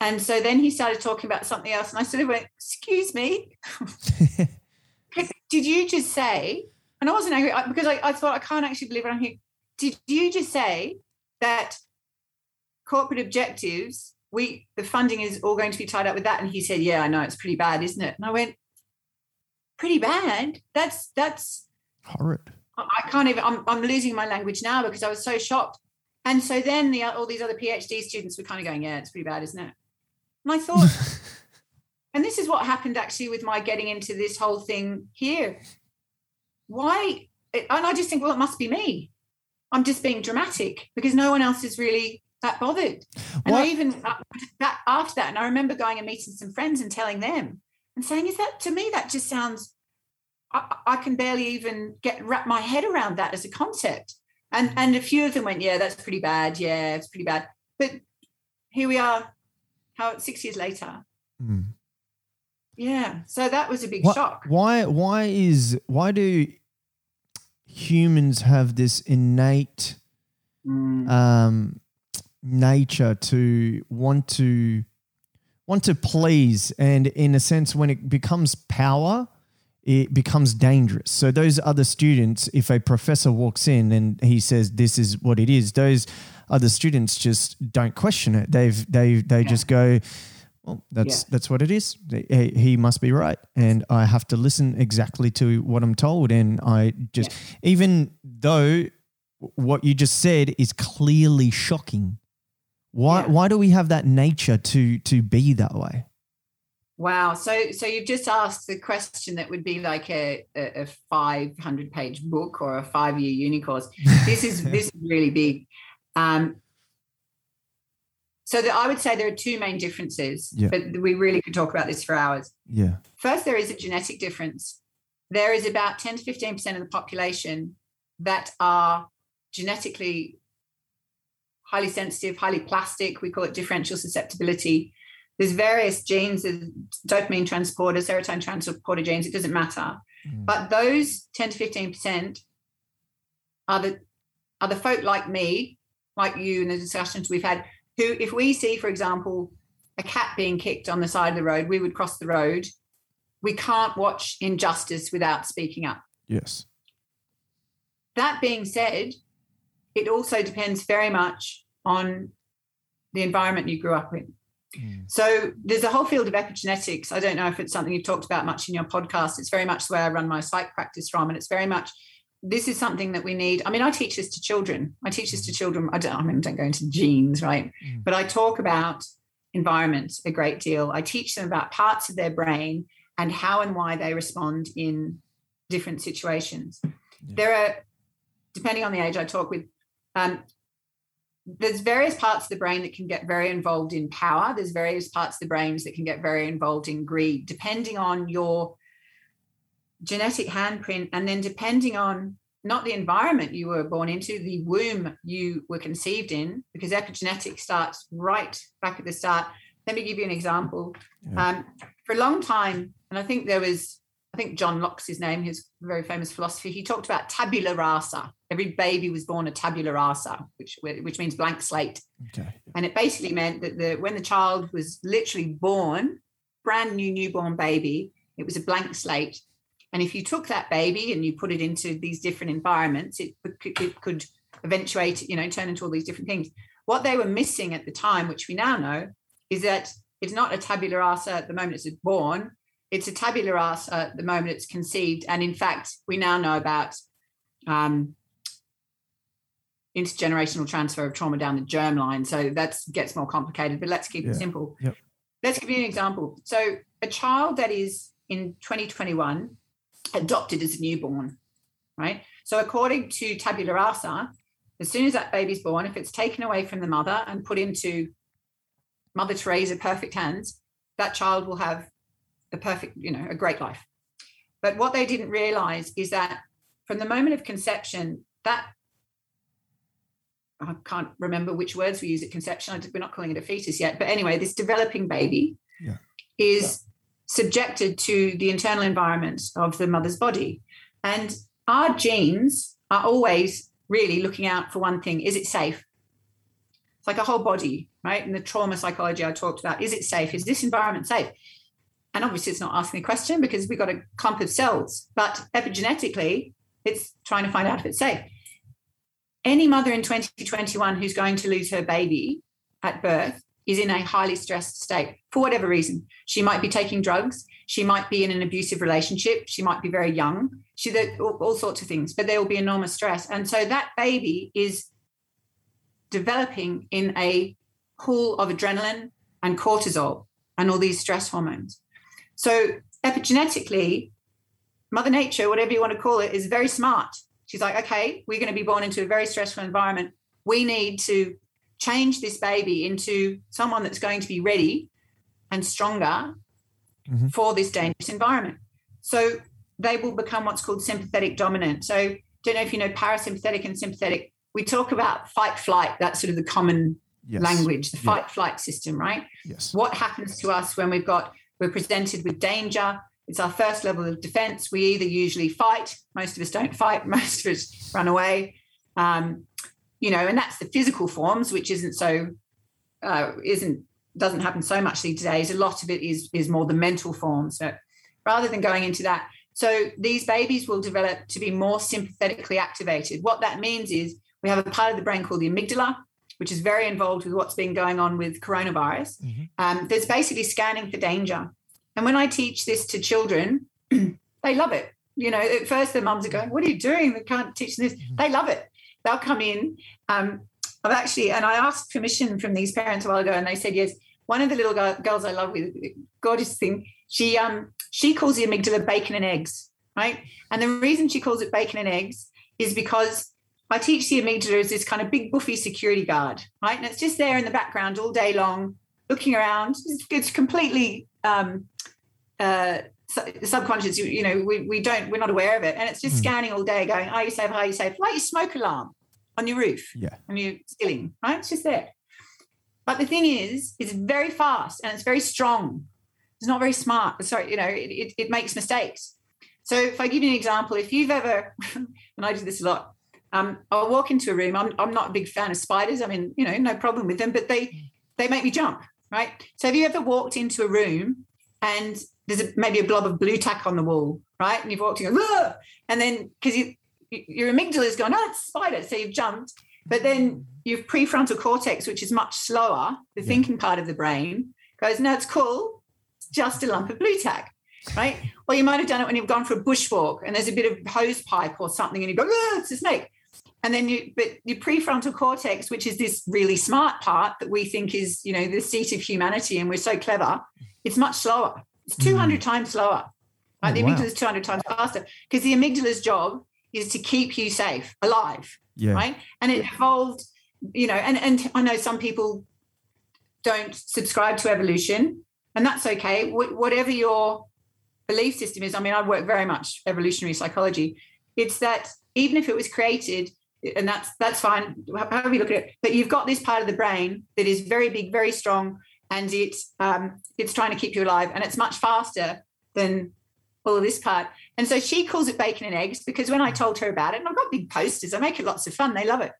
And so then he started talking about something else, and I sort of went, "Excuse me, did you just say, and I wasn't angry because I, I thought I can't actually believe it. I'm hearing. Did you just say that corporate objectives, we the funding is all going to be tied up with that? And he said, Yeah, I know it's pretty bad, isn't it? And I went, Pretty bad. That's that's horrid. I can't even I'm I'm losing my language now because I was so shocked. And so then the all these other PhD students were kind of going, Yeah, it's pretty bad, isn't it? And I thought And this is what happened actually with my getting into this whole thing here. Why? And I just think, well, it must be me. I'm just being dramatic because no one else is really that bothered. And what? I even uh, that after that, and I remember going and meeting some friends and telling them and saying, "Is that to me? That just sounds. I, I can barely even get wrap my head around that as a concept." And and a few of them went, "Yeah, that's pretty bad. Yeah, it's pretty bad." But here we are, how six years later. Mm. Yeah. So that was a big what, shock. Why why is why do humans have this innate mm. um, nature to want to want to please and in a sense when it becomes power it becomes dangerous so those other students if a professor walks in and he says this is what it is those other students just don't question it they've they they yeah. just go well, that's yeah. that's what it is. He, he, must be right, and I have to listen exactly to what I'm told. And I just, yeah. even though what you just said is clearly shocking, why yeah. why do we have that nature to to be that way? Wow. So so you've just asked the question that would be like a, a, a 500 page book or a five year uni course. This is this is really big. Um, so the, I would say there are two main differences, yeah. but we really could talk about this for hours. Yeah. First, there is a genetic difference. There is about 10 to 15% of the population that are genetically highly sensitive, highly plastic. We call it differential susceptibility. There's various genes, dopamine transporter, serotonin transporter genes, it doesn't matter. Mm. But those 10 to 15% are the are the folk like me, like you in the discussions we've had, who, if we see, for example, a cat being kicked on the side of the road, we would cross the road. We can't watch injustice without speaking up. Yes. That being said, it also depends very much on the environment you grew up in. Mm. So there's a whole field of epigenetics. I don't know if it's something you've talked about much in your podcast. It's very much the way I run my psych practice from, and it's very much this is something that we need. I mean, I teach this to children. I teach this to children. I don't. I mean, don't go into genes, right? But I talk about environment a great deal. I teach them about parts of their brain and how and why they respond in different situations. There are, depending on the age I talk with, um, there's various parts of the brain that can get very involved in power. There's various parts of the brains that can get very involved in greed, depending on your genetic handprint, and then depending on not the environment you were born into, the womb you were conceived in, because epigenetics starts right back at the start. Let me give you an example. Um, for a long time, and I think there was, I think John Locke's his name, his very famous philosopher, he talked about tabula rasa. Every baby was born a tabula rasa, which, which means blank slate. Okay. And it basically meant that the, when the child was literally born, brand new newborn baby, it was a blank slate. And if you took that baby and you put it into these different environments, it, could- it could eventuate, you know, turn into all these different things. What they were missing at the time, which we now know, is that it's not a tabula rasa at the moment it's born. It's a tabula rasa at the moment it's conceived. And in fact, we now know about um, intergenerational transfer of trauma down the germline. So that gets more complicated, but let's keep Yeah. it simple. Yep. Let's give you an example. So a child that is in 2021 adopted as a newborn, right? So according to tabula rasa, as soon as that baby's born, if it's taken away from the mother and put into Mother Teresa perfect hands, that child will have a perfect, you know, a great life. But what they didn't realize is that from the moment of conception, that I can't remember which words we use at conception. We're not calling it a fetus yet. But anyway, this developing baby Yeah. is subjected to the internal environment of the mother's body. And our genes are always really looking out for one thing is it safe? It's like a whole body, right? In the trauma psychology I talked about is it safe? Is this environment safe? And obviously, it's not asking the question because we've got a clump of cells, but epigenetically, it's trying to find out if it's safe. Any mother in 2021 who's going to lose her baby at birth is in a highly stressed state for whatever reason. She might be taking drugs. She might be in an abusive relationship. She might be very young. She all, all sorts of things, but there will be enormous stress. And so that baby is developing in a pool of adrenaline and cortisol and all these stress hormones. So epigenetically, Mother Nature, whatever you want to call it, is very smart. She's like, okay, we're going to be born into a very stressful environment. We need to change this baby into someone that's going to be ready and stronger Mhm. for this dangerous environment. So they will become what's called sympathetic dominant. So don't know if you know parasympathetic and sympathetic. We talk about fight flight. That's sort of the common Yes. language, the fight flight system, right? Yes. what happens to us when we've got we're presented with danger it's our first level of defense we either usually fight most of us don't fight most of us run away um, you know and that's the physical forms which isn't so uh, isn't doesn't happen so much these days a lot of it is is more the mental forms so rather than going into that so these babies will develop to be more sympathetically activated what that means is we have a part of the brain called the amygdala which is very involved with what's been going on with coronavirus um, there's basically scanning for danger. And when I teach this to children, they love it. You know, at first the mums are going, "What are you doing? They can't teach this." They love it. They'll come in. Um, I've actually, and I asked permission from these parents a while ago, and they said yes. One of the little girl, girls I love with gorgeous thing, she um she calls the amygdala bacon and eggs, right? And the reason she calls it bacon and eggs is because I teach the amygdala as this kind of big buffy security guard, right? And it's just there in the background all day long, looking around. It's, it's completely um, uh, subconscious. You, you know, we, we don't, we're not aware of it, and it's just Mm. scanning all day, going, "Are you safe? Are you safe?" Like your smoke alarm on your roof Yeah. when you're stealing, right? It's just there. But the thing is, it's very fast and it's very strong. It's not very smart. Sorry, you know, it, it, it makes mistakes. So if I give you an example, if you've ever, and I do this a lot, um, I'll walk into a room. I'm, I'm not a big fan of spiders. I mean, you know, no problem with them, but they they make me jump, right? So have you ever walked into a room and there's a, maybe a blob of Blu-Tack on the wall, right? And you've walked in, "Ugh!" and then because you, your amygdala is going, oh, it's a spider, so you've jumped. But then your prefrontal cortex, which is much slower, the thinking part of the brain, goes, no, it's cool. It's just a lump of Blu-Tack, right? Or you might have done it when you've gone for a bushwalk and there's a bit of hose pipe or something and you go, oh, it's a snake. And then you, but your prefrontal cortex, which is this really smart part that we think is, you know, the seat of humanity and we're so clever, it's much slower. It's mm. 200 times slower. Right? Oh, the wow. amygdala is 200 times faster because the amygdala's job is to keep you safe, alive Yeah. right? And it evolved, you know, and and I know some people don't subscribe to evolution, and that's okay. Wh- whatever your belief system is, I mean, I work very much evolutionary psychology. It's that even if it was created, and that's that's fine, however you look at it, but you've got this part of the brain that is very big, very strong, and it um, it's trying to keep you alive, and it's much faster than all of this part. And so she calls it bacon and eggs because when I told her about it, and I've got big posters, I make it lots of fun, they love it.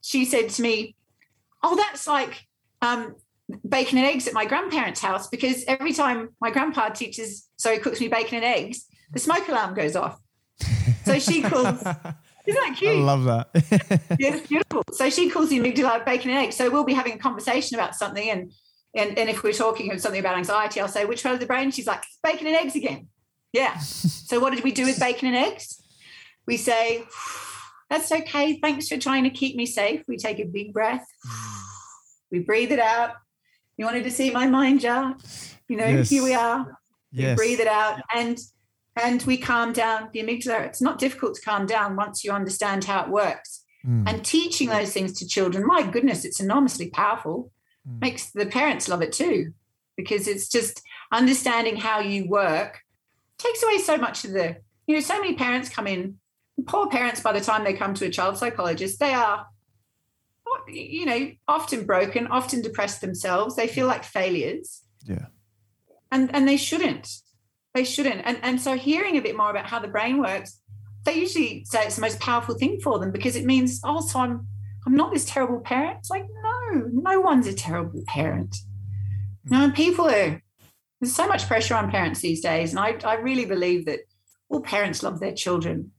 She said to me, Oh, that's like um, bacon and eggs at my grandparents' house because every time my grandpa teaches, so he cooks me bacon and eggs, the smoke alarm goes off. So she calls, isn't that cute? I love that. yeah, it's beautiful. So she calls the amygdala bacon and eggs. So we'll be having a conversation about something, and and and if we're talking something about anxiety, I'll say which part of the brain. She's like bacon and eggs again. Yeah. so what did we do with bacon and eggs? We say that's okay. Thanks for trying to keep me safe. We take a big breath. We breathe it out. You wanted to see my mind jar? You know, Yes. here we are yes. breathe it out and and we calm down the amygdala. It's not difficult to calm down once you understand how it works. Mm. and teaching those things to children my goodness it's enormously powerful. Mm. makes the parents love it too because it's just understanding how you work takes away so much of the you know so many parents come in. Poor parents by the time they come to a child psychologist they are you know often broken often depressed themselves. They feel like failures. Yeah. and and they shouldn't they shouldn't. And and so hearing a bit more about how the brain works they usually say it's the most powerful thing for them because it means oh so i'm i'm not this terrible parent. It's like no no one's a terrible parent. Mm. No people are there's so much pressure on parents these days and i i really believe that all parents love their children.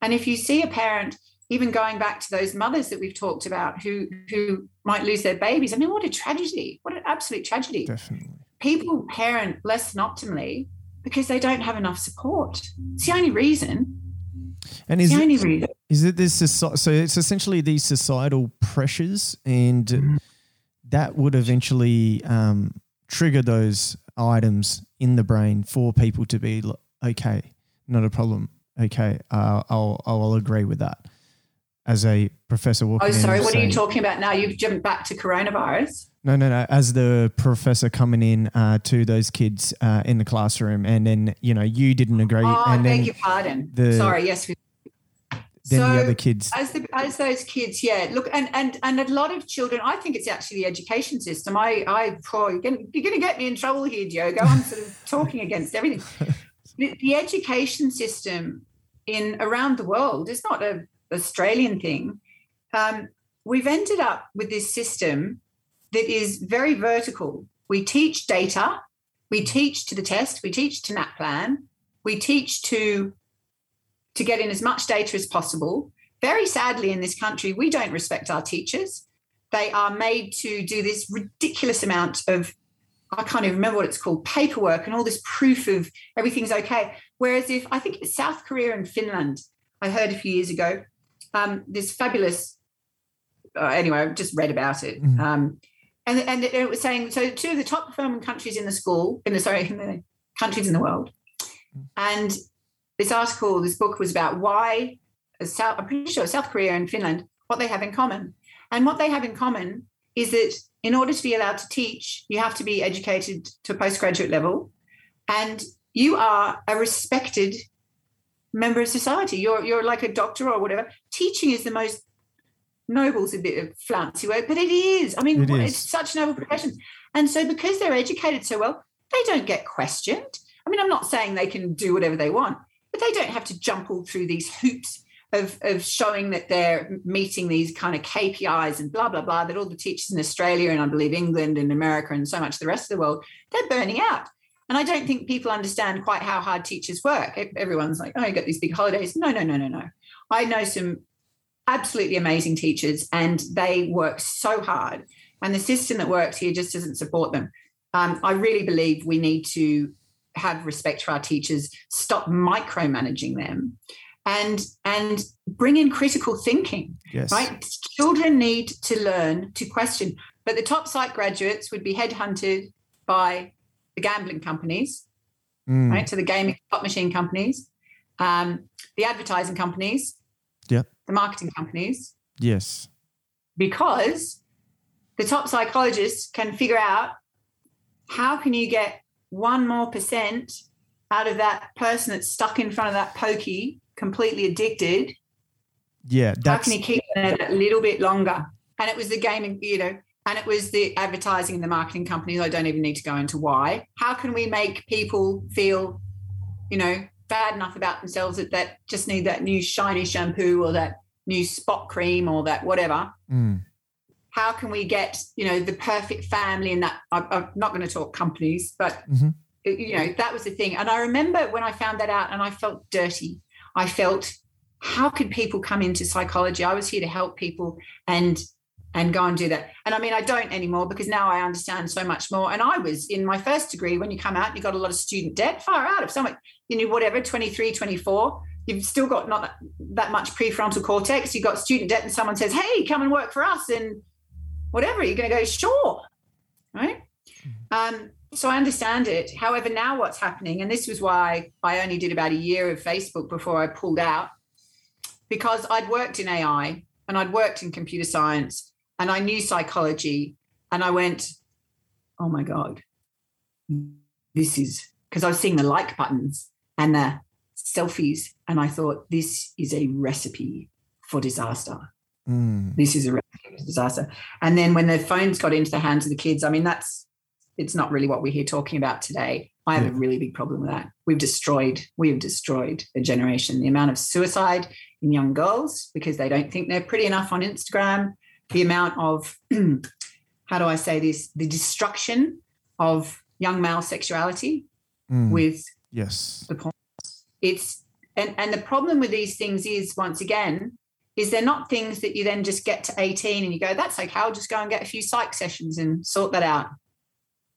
And if you see a parent even going back to those mothers that we've talked about who who might lose their babies i mean what a tragedy. What an absolute tragedy. Definitely. people parent less than optimally because they don't have enough support. It's the only reason. And is the it, only reason. is it this so it's essentially these societal pressures and Mm-hmm. that would eventually um, trigger those items in the brain for people to be okay not a problem okay uh, I'll, I'll agree with that as a professor walking Oh, sorry. What are you talking about now? You've jumped back to coronavirus. no no no as the professor coming in uh, to those kids uh, in the classroom and then you know you didn't agree Oh, I and beg then, your pardon. the- sorry. Yes. we- then the other kids As the as those kids, yeah. Look, and and and a lot of children. I think it's actually the education system. I I oh, you're going you're going to get me in trouble here, Diogo. I'm sort of talking against everything. The, the education system in around the world is not a Australian thing. Um, we've ended up with this system that is very vertical. We teach data, we teach to the test, we teach to NAPLAN, we teach to to get in as much data as possible. Very sadly, in this country, we don't respect our teachers. They are made to do this ridiculous amount of, I can't even remember what it's called, paperwork and all this proof of everything's okay. Whereas if I think South Korea and Finland, I heard a few years ago, um, this fabulous, uh, anyway, I just read about it. Mhm. Um, and, and it was saying, so two of the top performing countries in the school, in the, sorry, in the countries in the world. And this article, this book was about why South, I'm pretty sure South Korea and Finland, what they have in common. And what they have in common is that in order to be allowed to teach, you have to be educated to a postgraduate level. And you are a respected member of society. You're you're like a doctor or whatever. Teaching is the most noble is a bit of uh, flouncy word, but it is. I mean, It is. it's such a noble profession. And so because they're educated so well, they don't get questioned. I mean, I'm not saying they can do whatever they want, but they don't have to jump all through these hoops of, of showing that they're meeting these kind of KPIs and blah, blah, blah, that all the teachers in Australia and I believe England and America and so much the rest of the world, they're burning out. And I don't think people understand quite how hard teachers work. Everyone's like, oh, you got these big holidays. No, no, no, no, no. I know some absolutely amazing teachers and they work so hard. And the system that works here just doesn't support them. Um, I really believe we need to have respect for our teachers, stop micromanaging them, and and bring in critical thinking. Yes. Right? Children need to learn to question. But the top site graduates would be headhunted by the gambling companies, Mm. right? So the gaming slot machine companies, um, the advertising companies, yeah, the marketing companies, Yes. because the top psychologists can figure out how can you get one more percent out of that person that's stuck in front of that pokey, completely addicted. Yeah. How can you keep them there a little bit longer? And it was the gaming, you know, and it was the advertising and the marketing companies. I don't even need to go into why. How can we make people feel, you know, bad enough about themselves that, that just need that new shiny shampoo or that new spot cream or that whatever? Mm. How can we get, you know, the perfect family and that? I, I'm not going to talk companies, but Mhm. it- you know, that was the thing. And I remember when I found that out, and I felt dirty. I felt, how could people come into psychology? I was here to help people, and and go and do that. And I mean, I don't anymore because now I understand so much more. And I was in my first degree when you come out, you got a lot of student debt, far out of someone, you know, whatever, 23, 24, you've still got not that, much prefrontal cortex. You've got student debt, and someone says, hey, come and work for us, and whatever, you're going to go, sure. Right. Um, so I understand it. However, now what's happening, and this was why I only did about a year of Facebook before I pulled out, because I'd worked in AI and I'd worked in computer science and I knew psychology, and I went, oh my God, this is because I was seeing the like buttons and the selfies, and I thought, this is a recipe for disaster Mm. this is a recipe for disaster. And then when the phones got into the hands of the kids, I mean, that's it's not really what we're here talking about today. I have a really big problem with that. We've destroyed, we have destroyed a generation. The amount of suicide in young girls because they don't think they're pretty enough on Instagram. The amount of how do I say this? The destruction of young male sexuality Mm. with yes. the point. It's and and the problem with these things is once again is they're not things that you then just get to 18 and you go that's okay I'll just go and get a few psych sessions and sort that out.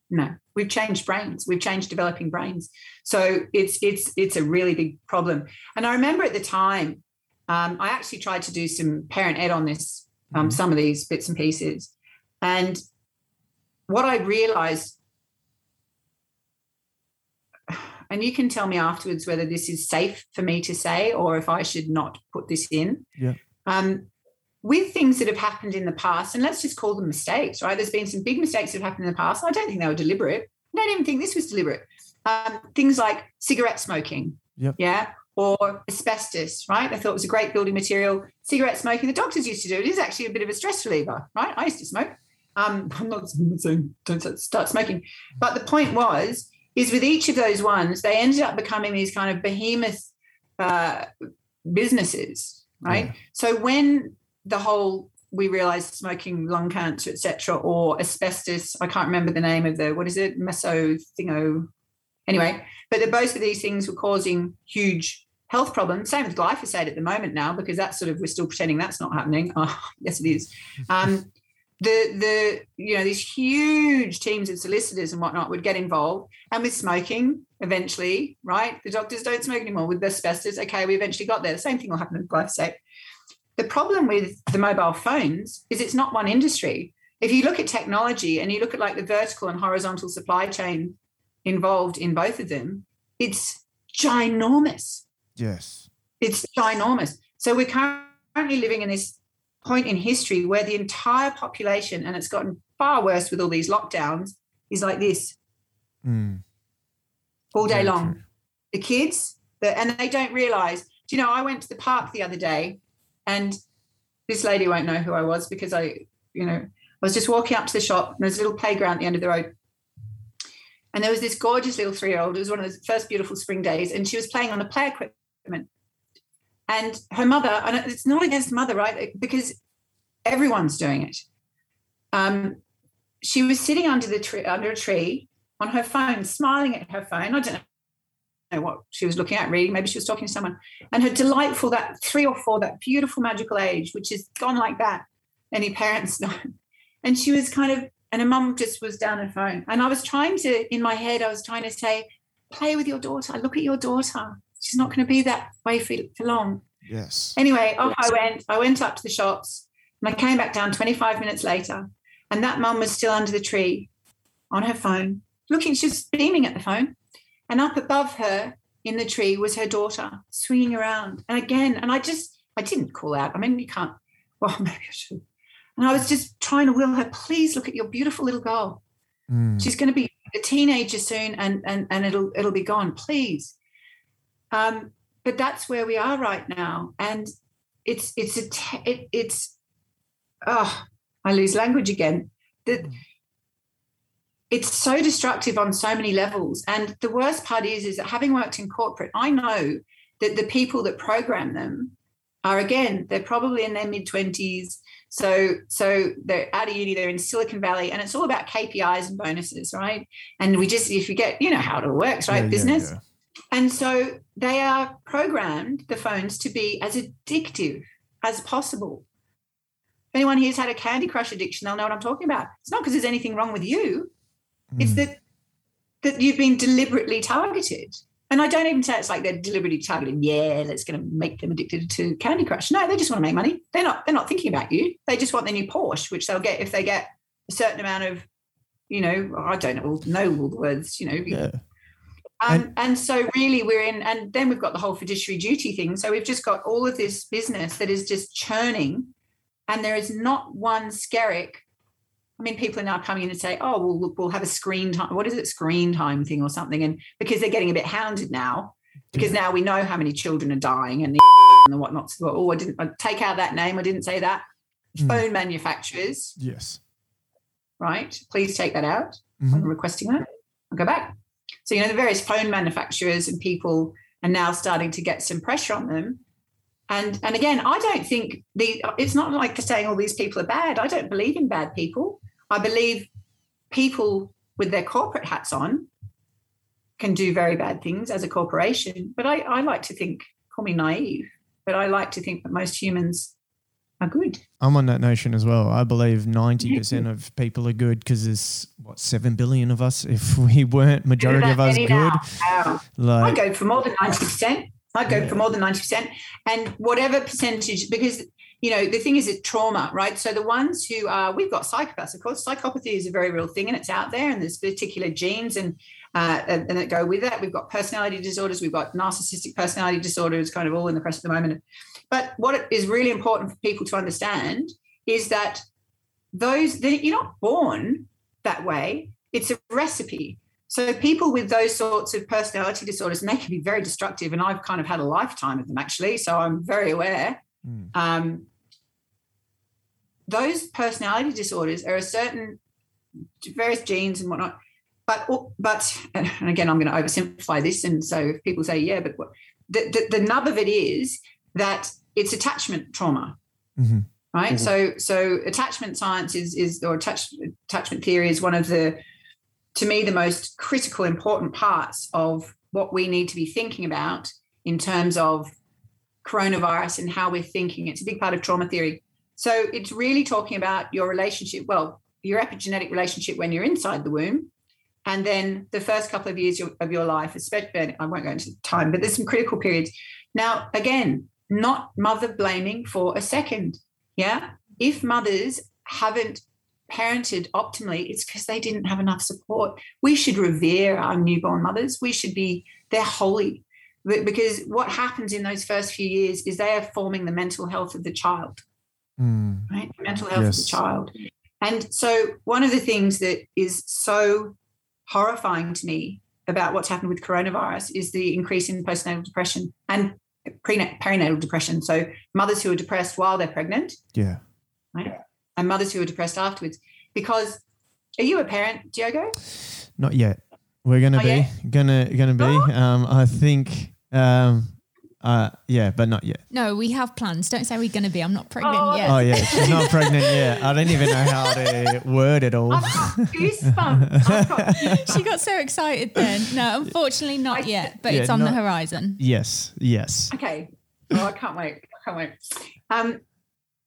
No, we've changed brains. We've changed developing brains. So it's it's it's a really big problem. And I remember at the time, um, I actually tried to do some parent ed on this, um, Mhm. some of these bits and pieces, and what I realized and you can tell me afterwards whether this is safe for me to say or if I should not put this in. Yeah. Um, with things that have happened in the past, and let's just call them mistakes, right? There's been some big mistakes that have happened in the past. I don't think they were deliberate. I don't even think this was deliberate. Um, things like cigarette smoking, Yep. yeah, or asbestos, right? I thought it was a great building material. Cigarette smoking, the doctors used to do it. It is actually a bit of a stress reliever, right? I used to smoke. Um, I'm not saying don't start smoking, but the point was is with each of those ones, they ended up becoming these kind of behemoth uh, businesses, right? Yeah. So when the whole we realized smoking lung cancer, etc., or asbestos, I can't remember the name of the what is it, meso thingo. Anyway, but the, both of these things were causing huge health problems. Same with glyphosate at the moment now, because that's sort of we're still pretending that's not happening. Oh, yes, it is. Um, the the you know these huge teams of solicitors and whatnot would get involved and with smoking eventually right the doctors don't smoke anymore with asbestos okay we eventually got there the same thing will happen with glyphosate the problem with the mobile phones is it's not one industry if you look at technology and you look at like the vertical and horizontal supply chain involved in both of them it's ginormous Yes. it's ginormous. So we're currently living in this point in history where the entire population, and it's gotten far worse with all these lockdowns, is like this Mm. all day Very long. true. The kids, the, and they don't realize. Do you know? I went to the park the other day, and this lady won't know who I was because I, you know, I was just walking up to the shop, and there's a little playground at the end of the road. And there was this gorgeous little three year old. It was one of the first beautiful spring days, and she was playing on the play equipment. And her mother, and it's not against the mother, right? Because everyone's doing it. Um, she was sitting under the tree, under a tree, on her phone, smiling at her phone. I don't know what she was looking at, reading. Maybe she was talking to someone. And her delightful, that three or four, that beautiful magical age, which is gone like that. Any parents know. And she was kind of and her mum just was down her phone. And I was trying to, in my head, I was trying to say, play with your daughter. Look at your daughter. She's not going to be that way for, for long. Yes. Anyway, off I went. I went up to the shops and I came back down 25 minutes later. And that mum was still under the tree on her phone, looking, she was beaming at the phone. And up above her in the tree was her daughter swinging around. And again, and I just, I didn't call out. I mean, you can't, well, maybe I should. And I was just trying to will her, please look at your beautiful little girl. Mm. She's going to be a teenager soon and, and, and it'll, it'll be gone. Please. Um, but that's where we are right now. And it's, it's a, te- it, it's, oh, I lose language again. That it's so destructive on so many levels. And the worst part is, is that having worked in corporate, I know that the people that program them are again, they're probably in their mid twenties. So, so they're out of uni, they're in Silicon Valley, and it's all about KPIs and bonuses, right? And we just, if you get, you know how it all works, right? Yeah, yeah, Business. yeah. And so they are programmed, the phones, to be as addictive as possible. If anyone here's had a Candy Crush addiction, they'll know what I'm talking about. It's not because there's anything wrong with you. It's Mm. that that you've been deliberately targeted. And I don't even say it's like they're deliberately targeted. Yeah, that's going to make them addicted to Candy Crush. No, they just want to make money. They're not. They're not thinking about you. They just want their new Porsche, which they'll get if they get a certain amount of, you know, I don't know, know all the words. You know, Yeah. Um, And- and, so really we're in, and then we've got the whole fiduciary duty thing. So we've just got all of this business that is just churning, and there is not one skerrick. I mean, people are now coming in and say, "Oh, well, look, we'll have a screen time. What is it, screen time thing or something?" And because they're getting a bit hounded now, because now we know how many children are dying and the and the whatnot. So, oh, I didn't I take out that name. I didn't say that. Mm. Phone manufacturers, Yes. right? Please take that out. Mhm. I'm requesting that. I'll go back. So, you know, the various phone manufacturers and people are now starting to get some pressure on them. And and again, I don't think the it's not like saying all these people are bad. I don't believe in bad people. I believe people with their corporate hats on can do very bad things as a corporation. But I, I like to think, call me naive, but I like to think that most humans are good. I'm on that notion as well. I believe 90% of people are good because there's, what, 7 billion of us? If we weren't, majority of us good. Wow. I go for more than 90%. I go for more than 90%. And whatever percentage, because, you know, the thing is it's trauma, right? So the ones who are, we've got psychopaths, of course. Psychopathy is a very real thing and it's out there and there's particular genes and, uh, and, and that go with that. We've got personality disorders, we've got narcissistic personality disorders, kind of all in the press at the moment. But what is really important for people to understand is that those, that you're not born that way. It's a recipe. So people with those sorts of personality disorders, they can be very destructive. And I've kind of had a lifetime of them actually, so I'm very aware. Mm. Um, those personality disorders are a certain various genes and whatnot. But but and again, I'm going to oversimplify this. And so if people say, yeah, but what, the, the the nub of it is that it's attachment trauma Mhm. right? So so attachment science is is or attach, attachment theory is one of the to me the most critical important parts of what we need to be thinking about in terms of coronavirus and how we're thinking. It's a big part of trauma theory. So it's really talking about your relationship, well, your epigenetic relationship when you're inside the womb. And then the first couple of years of your life, especially, I won't go into time, but there's some critical periods. Now, again, not mother blaming for a second. Yeah. If mothers haven't parented optimally, it's because they didn't have enough support. We should revere our newborn mothers. We should be, they're holy. Because what happens in those first few years is they are forming the mental health of the child Mm. right? Mental health of the child. And so, one of the things that is so horrifying to me about what's happened with coronavirus is the increase in postnatal depression and prena- perinatal depression. So, mothers who are depressed while they're pregnant, Yeah. right? And mothers who are depressed afterwards. Because, are you a parent, Diogo? Not yet. We're gonna Not be yet? gonna gonna be. Um, I think. Um, uh, yeah, but not yet. No, we have plans. Don't say we're going to be. I'm not pregnant Oh, yet. Oh yeah, she's not pregnant yet. I don't even know how to word it all. I've goosebumps. She got so excited then. No, unfortunately not yet, but Yeah, it's on the horizon. Yes, yes. Okay. Oh, I can't wait. I can't wait. Um,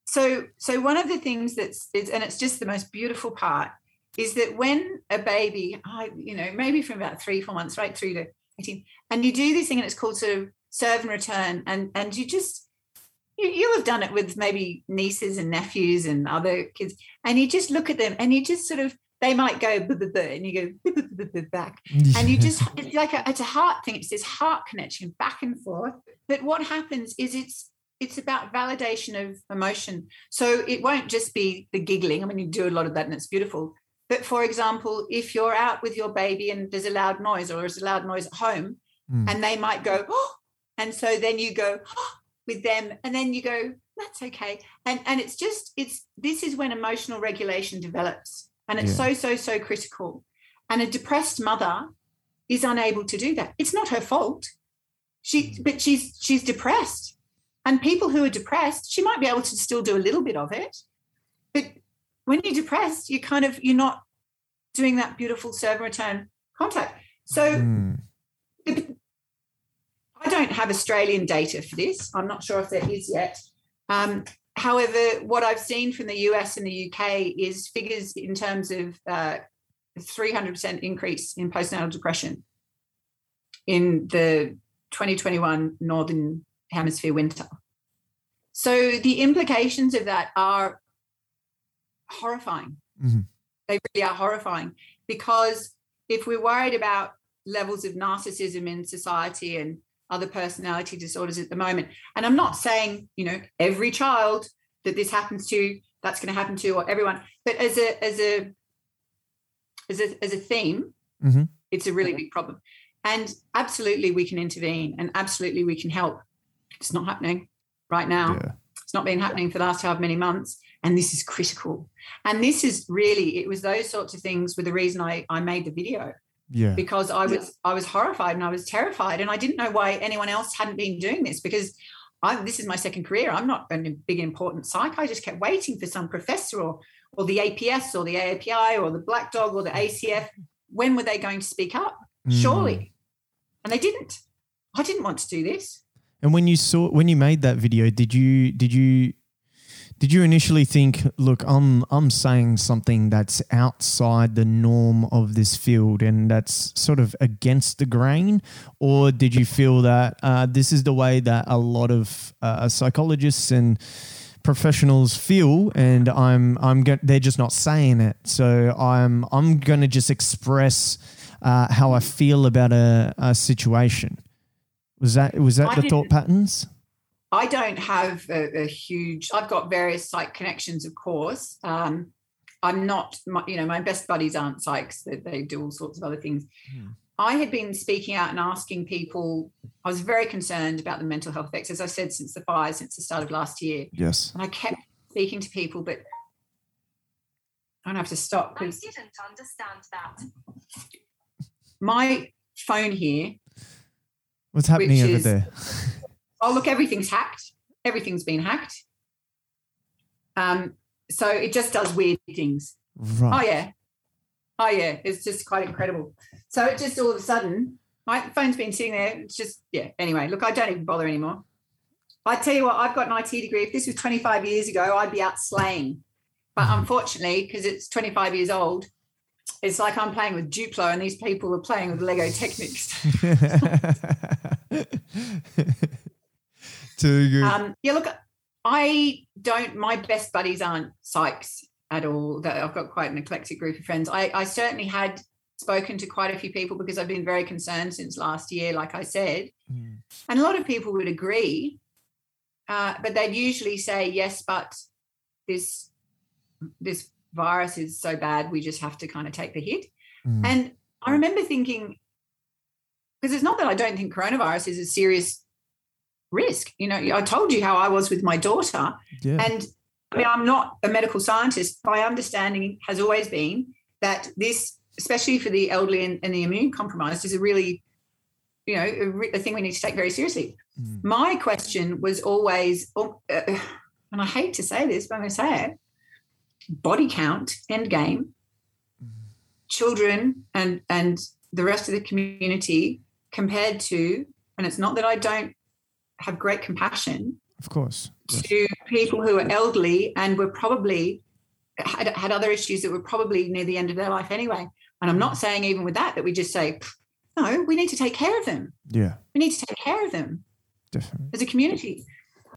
so, so one of the things that's, is, and it's just the most beautiful part, is that when a baby, I, you know, maybe from about three, four months right through to 18, and you do this thing and it's called sort of serve and return, and and you just you, you'll have done it with maybe nieces and nephews and other kids, and you just look at them and you just sort of they might go "Buh, buh, buh," and you go back, and you just it's like a, it's a heart thing. It's this heart connection back and forth. But what happens is it's it's about validation of emotion. So it won't just be the giggling. I mean, you do a lot of that and it's beautiful. But for example, if you're out with your baby and there's a loud noise or there's a loud noise at home, Mm. and they might go, oh, and so then you go oh, with them, and then you go, that's okay. And and it's just it's this is when emotional regulation develops, and it's so so so critical. And a depressed mother is unable to do that. It's not her fault. She but she's she's depressed. And people who are depressed, she might be able to still do a little bit of it. But when you're depressed, you kind of you're not doing that beautiful serve return contact. So Mm. I don't have Australian data for this. I'm not sure if there is yet. Um, however, what I've seen from the US and the UK is figures in terms of uh, 300% increase in postnatal depression in the 2021 Northern Hemisphere winter. So the implications of that are horrifying. Mhm. They really are horrifying because if we're worried about levels of narcissism in society and other personality disorders at the moment, and I'm not saying you know every child that this happens to that's going to happen to or everyone, but as a as a as a as a theme, Mhm. it's a really big problem. And absolutely, we can intervene, and absolutely, we can help. It's not happening right now. Yeah. It's not been happening for the last however many months. And this is critical. And this is really, it was those sorts of things were the reason I, I made the video Yeah. because I was I was horrified and I was terrified. And I didn't know why anyone else hadn't been doing this because I, this is my second career. I'm not a big important psych. I just kept waiting for some professor or or the APS or the AAPI or the Black Dog or the ACF. When were they going to speak up? Mm. Surely. And they didn't. I didn't want to do this. And when you saw when you made that video, did you did you did you initially think, look, I'm I'm saying something that's outside the norm of this field and that's sort of against the grain, or did you feel that uh, this is the way that a lot of uh, psychologists and professionals feel, and I'm I'm go- they're just not saying it, so I'm I'm going to just express uh, how I feel about a, a situation. Was that was that I the thought patterns? I don't have a, a huge. I've got various psych connections, of course. Um, I'm not, my, you know, my best buddies aren't psychs. They, they do all sorts of other things. Hmm. I had been speaking out and asking people. I was very concerned about the mental health effects, as I said, since the fire, since the start of last year, Yes. and I kept speaking to people, but I don't have to stop I because didn't understand that. my phone here What's happening over is- there? oh look everything's hacked. Everything's been hacked. Um so it just does weird things. Right. oh yeah. Oh yeah. It's just quite incredible. So it just all of a sudden my phone's been sitting there. It's just yeah anyway look i don't even bother anymore. I tell you what i've got an it degree. If this was 25 years ago i'd be out slaying. But unfortunately because it's 25 years old it's like i'm playing with duplo and these people are playing with lego technics Too good. Um, yeah, look, I don't. My best buddies aren't psychs at all. That I've got quite an eclectic group of friends. I, I certainly had spoken to quite a few people because I've been very concerned since last year, like I said, Mm. and a lot of people would agree, uh, but they'd usually say yes, but this this virus is so bad, we just have to kind of take the hit. Mm. And I remember thinking, because it's not that I don't think coronavirus is a serious risk. You know, I told you how I was with my daughter, yeah. and I mean, I'm not a medical scientist. My understanding has always been that this, especially for the elderly and, and the immune compromised, is a really, you know, a, re- a thing we need to take very seriously. Mm. My question was always, oh, uh, and I hate to say this, but I'm going to say it: body count, end game, children, and and the rest of the community compared to, and it's not that I don't have great compassion of course. Yes. to people who are elderly and were probably had, had other issues that were probably near the end of their life anyway. And I'm not saying even with that that we just say, no, we need to take care of them. Yeah, We need to take care of them definitely. as a community.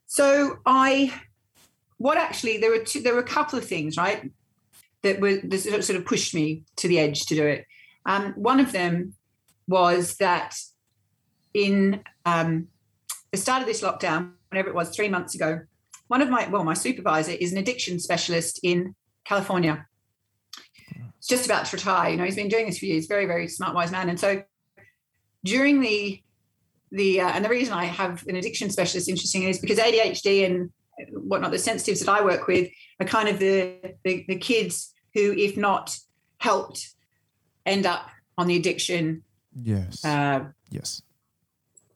So I, what actually there were two, there were a couple of things right that were that sort of pushed me to the edge to do it. Um, one of them was that in um, the start of this lockdown, whenever it was three months ago, one of my well my supervisor is an addiction specialist in California. He's just about to retire. You know, he's been doing this for years. Very very smart wise man. And so during the the uh, and the reason I have an addiction specialist interesting is because ADHD and whatnot, the sensitives that I work with are kind of the the, the kids who, if not helped, end up on the addiction Yes, uh, yes.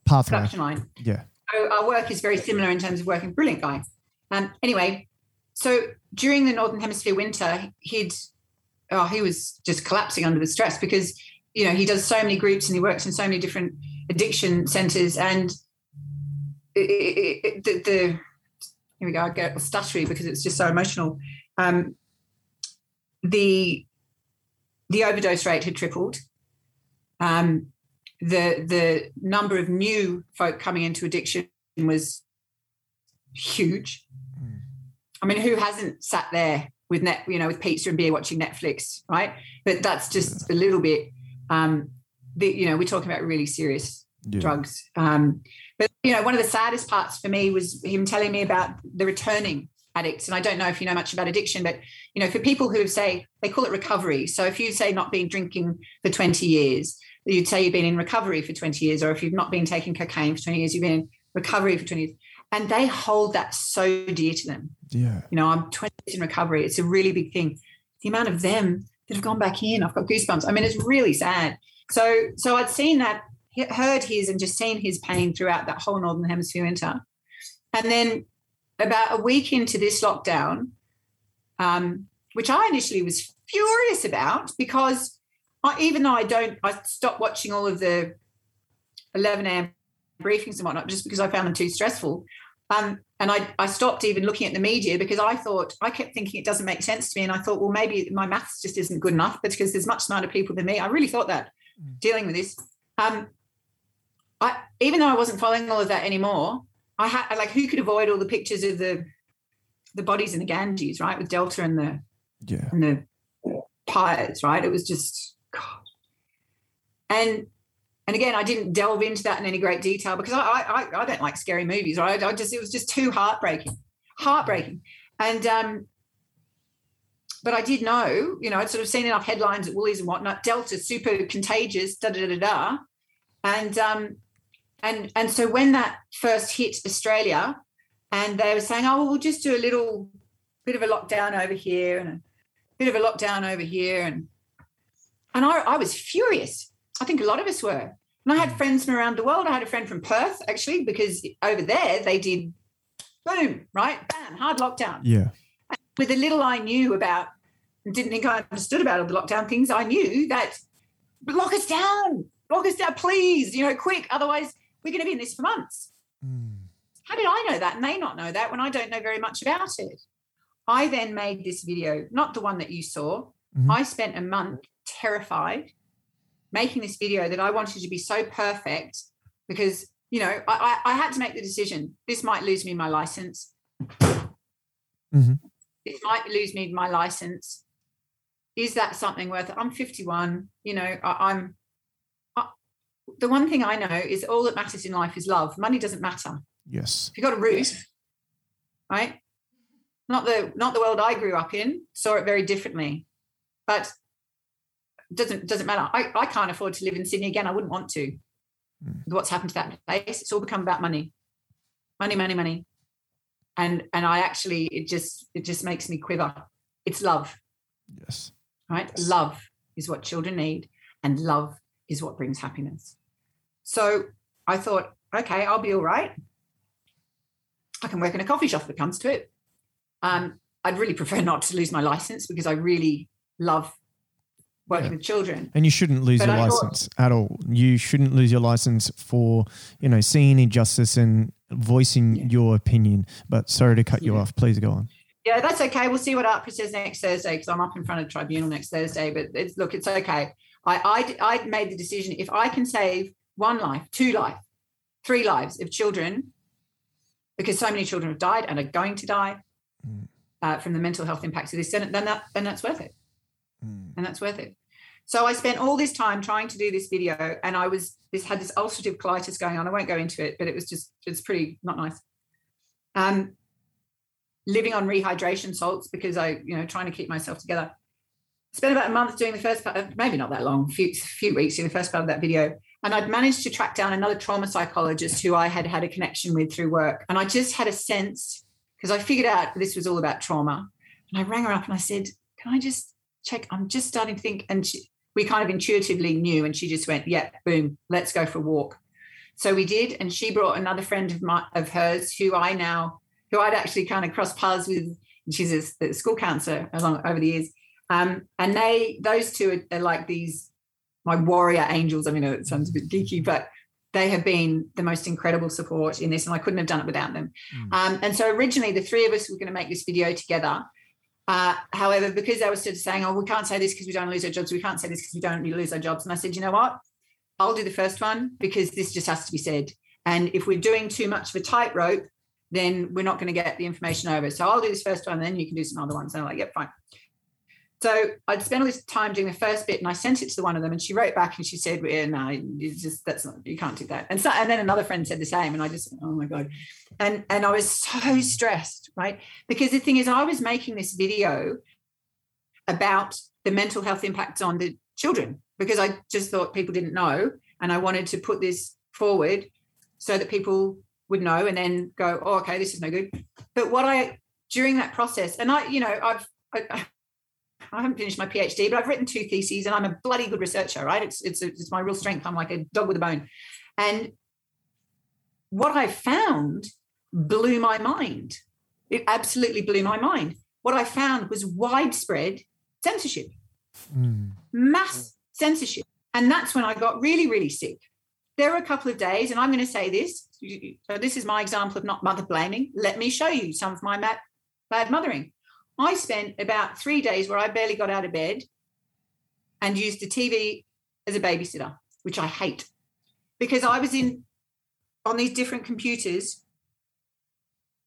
Pathway. production line. Yeah, So our work is very similar in terms of working. Brilliant guy. Um, anyway, so during the Northern Hemisphere winter, he'd oh he was just collapsing under the stress because you know he does so many groups and he works in so many different addiction centres and it, it, it, the, the here we go I get stuttery because it's just so emotional. Um, the the overdose rate had tripled. Um, the the number of new folk coming into addiction was huge. I mean, who hasn't sat there with net, you know, with pizza and beer watching Netflix, right? But that's just a little bit. Um, the, you know, we're talking about really serious yeah. drugs. Um, but you know, one of the saddest parts for me was him telling me about the returning addicts. And I don't know if you know much about addiction, but you know, for people who say they call it recovery. So if you say not been drinking for 20 years, you'd say you've been in recovery for 20 years, or if you've not been taking cocaine for 20 years, you've been in recovery for 20 years. And they hold that so dear to them. Yeah, You know, I'm 20 years in recovery. It's a really big thing. The amount of them that have gone back in, I've got goosebumps. I mean, it's really sad. So, so I'd seen that, heard his, and just seen his pain throughout that whole northern hemisphere winter. And then, about a week into this lockdown, um, which I initially was furious about because I, even though I don't, I stopped watching all of the 11 a.m. briefings and whatnot just because I found them too stressful. Um, and I, I stopped even looking at the media because I thought I kept thinking it doesn't make sense to me. And I thought, well, maybe my maths just isn't good enough because there's much smarter people than me. I really thought that dealing with this. Um, I even though I wasn't following all of that anymore, I had like who could avoid all the pictures of the the bodies in the Ganges, right, with Delta and the yeah, and the pyres, right? It was just God. And and again, I didn't delve into that in any great detail because I I, I don't like scary movies, right? I just it was just too heartbreaking, heartbreaking. And um, but I did know, you know, I'd sort of seen enough headlines at Woolies and whatnot. Delta super contagious, da da da da, and um, and and so when that first hit Australia, and they were saying, oh, well, we'll just do a little bit of a lockdown over here and a bit of a lockdown over here, and and I, I was furious. I think a lot of us were. And I had friends from around the world. I had a friend from Perth actually, because over there they did boom, right, bam, hard lockdown yeah, with the little I knew about didn't think I understood about all the lockdown things, I knew that lock us down, lock us down, please, you know, quick. Otherwise, we're going to be in this for months. How did I know that and they not know that when I don't know very much about it? I then made this video, not the one that you saw. Mhm. I spent a month terrified making this video that I wanted to be so perfect because, you know, I, I, I had to make the decision. This might lose me my license Mhm. it might lose me my license. Is that something worth it? I'm 51. You know, I, I'm. I, the one thing I know is all that matters in life is love. Money doesn't matter. yes, If you've got a roof, right? Not the not the world I grew up in. Saw it very differently, but doesn't doesn't matter. I, I can't afford to live in Sydney again. I wouldn't want to. With What's happened to that place? It's all become about money, money, money, money, and and I actually it just it just makes me quiver. It's love, yes, right? Love is what children need, and love is what brings happiness. So I thought, okay, I'll be all right. I can work in a coffee shop if it comes to it. Um, I'd really prefer not to lose my license because I really love working Yeah. with children. and you shouldn't lose But your I thought- license at all. You shouldn't lose your license for you know seeing injustice and voicing Yeah. your opinion. But sorry to cut you off. Please go on. Yeah, that's okay. We'll see what AHPRA says next Thursday because I'm up in front of tribunal next Thursday. But it's, look, it's okay. I, I I made the decision if I can save one life, two life, three lives of children, because so many children have died and are going to die uh, from the mental health impacts of this, then, then that then that's worth it, and that's worth it. So I spent all this time trying to do this video, and I was this had this ulcerative colitis going on. I won't go into it, but it was just it's pretty not nice. Um, living on rehydration salts because I, you know, trying to keep myself together. Spent about a month doing the first part, maybe not that long, few few weeks in the first part of that video, and I'd managed to track down another trauma psychologist who I had had a connection with through work, and I just had a sense because I figured out this was all about trauma, and I rang her up and I said, "Can I just check? I'm just starting to think," and she, we kind of intuitively knew, and she just went, "Yeah, boom, let's go for a walk." So we did, and she brought another friend of my of hers who I now who I'd actually kind of crossed paths with. She's a, a school counselor along over the years, um, and they those two are, are like these my warrior angels. I mean, it sounds a bit geeky, but they have been the most incredible support in this, and I couldn't have done it without them. Um, and so originally, the three of us were going to make this video together. Uh, however, because they were sort of saying, "Oh, we can't say this because we don't lose our jobs. We can't say this because we don't lose our jobs," and I said, "You know what? I'll do the first one because this just has to be said. And if we're doing too much of a tightrope, then we're not going to get the information over. So I'll do this first one, then you can do some other ones." And I'm like, "Yep, fine." So I'd spent all this time doing the first bit, and I sent it to one of them, and she wrote back and she said, "No, it's just that's not you can't do that." And so, and then another friend said the same, and I just, oh my god, and and I was so stressed, right? Because the thing is, I was making this video about the mental health impacts on the children because I just thought people didn't know, and I wanted to put this forward so that people would know, and then go, "Oh, okay, this is no good." But what I during that process, and I, you know, I've I, I haven't finished my PhD, but I've written two theses, and I'm a bloody good researcher, right? It's it's it's my real strength. I'm like a dog with a bone, and what I found blew my mind. It absolutely blew my mind. What I found was widespread censorship, hmm. mass censorship, and that's when I got really, really sick. There were a couple of days, and I'm going to say this. So this is my example of not mother blaming. Let me show you some of my bad mothering. I spent about three days where I barely got out of bed and used the TV as a babysitter, which I hate because I was in on these different computers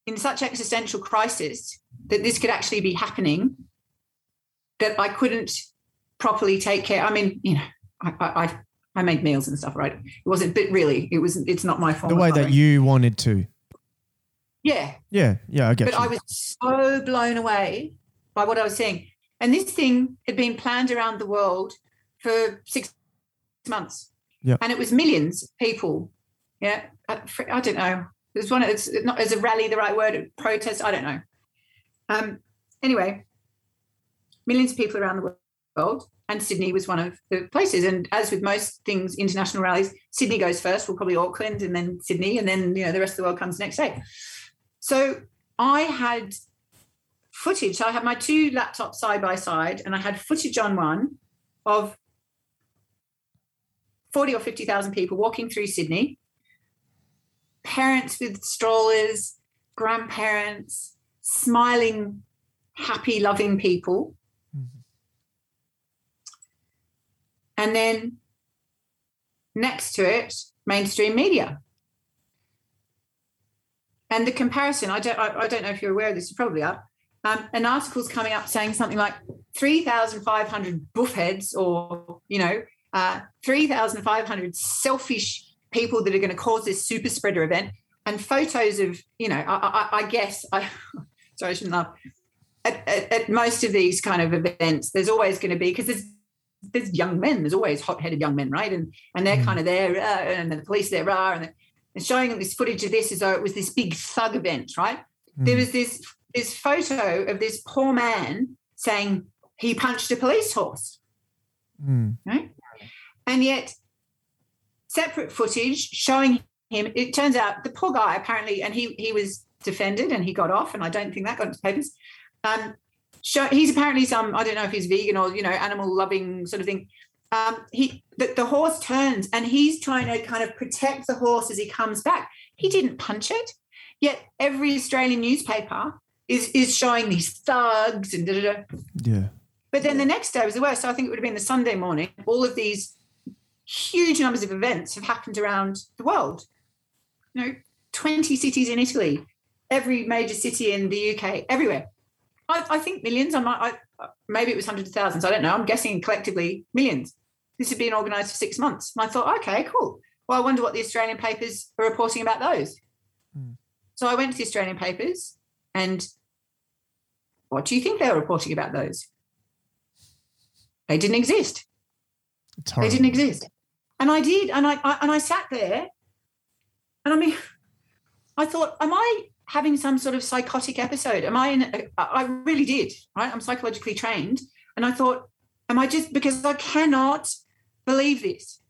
in such existential crisis that this could actually be happening that I couldn't properly take care. I mean, you know, I I, I made meals and stuff, right? It wasn't, but really, it was. It's not my fault. The way that you wanted to. Yeah, Yeah, yeah, I get but you. I was so blown away by what I was seeing. And this thing had been planned around the world for six months. Yeah. And it was millions of people. Yeah. I, I don't know. There's one, it's not, is a rally the right word? Protest? I don't know. Um, anyway, millions of people around the world. And Sydney was one of the places. And as with most things, international rallies, Sydney goes first, well, probably Auckland and then Sydney, and then, you know, the rest of the world comes next day. So I had footage. I had my two laptops side by side, and I had footage on one of 40 or 50,000 people walking through Sydney, parents with strollers, grandparents, smiling, happy, loving people. Mm-hmm. And then next to it, mainstream media. And the comparison, I don't, I, I don't know if you're aware of this, you probably are. Um, an article's coming up saying something like 3,500 buffheads or, you know, uh, 3,500 selfish people that are going to cause this super spreader event and photos of, you know, I, I, I guess, I, sorry, I shouldn't laugh. At, at, at most of these kind of events, there's always going to be, because there's there's young men. There's always hot-headed young men, right? And and they're kind of there, uh, and the police there are, and, and showing them this footage of this as though it was this big thug event, right? There was this this photo of this poor man saying he punched a police horse, Mm. right? And yet, separate footage showing him. It turns out the poor guy apparently, and he he was defended and he got off, and I don't think that got into papers. Um, show, he's apparently some I don't know if he's vegan or you know animal loving sort of thing. Um, he the, the horse turns and he's trying to kind of protect the horse as he comes back. He didn't punch it, yet every Australian newspaper is is showing these thugs and da da da. Yeah. But then the next day was the worst. So I think it would have been the Sunday morning. All of these huge numbers of events have happened around the world. You know, 20 cities in Italy, every major city in the UK, everywhere. I, I think millions. I might, I, maybe it was hundreds of thousands. I don't know. I'm guessing collectively millions. This had been organised for six months. And I thought, okay, cool. Well, I wonder what the Australian papers are reporting about those. Hmm. So I went to the Australian papers and what do you think they were reporting about those? They didn't exist. They didn't exist. And I did. And I, I and I sat there and I mean, I thought, am I having some sort of psychotic episode? Am I in a, I really did, right? I'm psychologically trained. And I thought, am I just because I cannot believe this.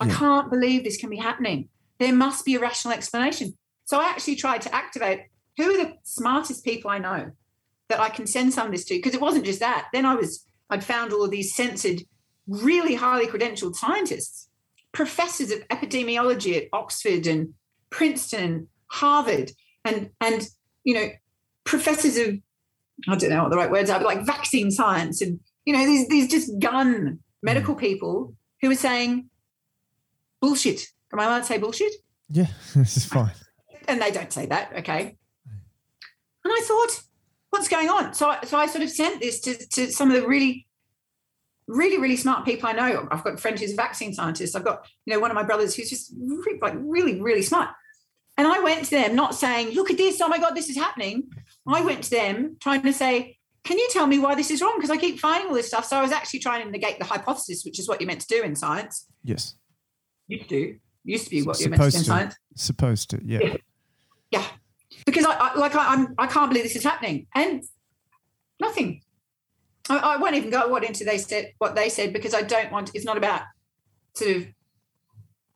I Yeah. can't believe this can be happening. There must be a rational explanation. So I actually tried to activate who are the smartest people I know that I can send some of this to? Because it wasn't just that. Then I was, I'd found all of these censored, really highly credentialed scientists, professors of epidemiology at Oxford and Princeton, Harvard, and and you know, professors of I don't know what the right words are, but like vaccine science and you know, these these just gun hmm. medical people who are saying bullshit. Am I allowed to say bullshit? Yeah, this is fine. and they don't say that, okay. And I thought, what's going on? So, I, so I sort of sent this to, to some of the really, really, really smart people I know. I've got a friend who's a vaccine scientist. I've got, you know, one of my brothers who's just like really, really smart. And I went to them not saying, look at this, oh my God, this is happening. I went to them trying to say, can you tell me why this is wrong? Because I keep finding all this stuff. So I was actually trying to negate the hypothesis, which is what you're meant to do in science. Yes. Used to, used to be what you're meant to do in Supposed to. science. Supposed to. Yeah. Yeah. Yeah, because I, I like I, I'm I can't believe this is happening, and nothing. I, I won't even go what into they said what they said because I don't want. It's not about sort of.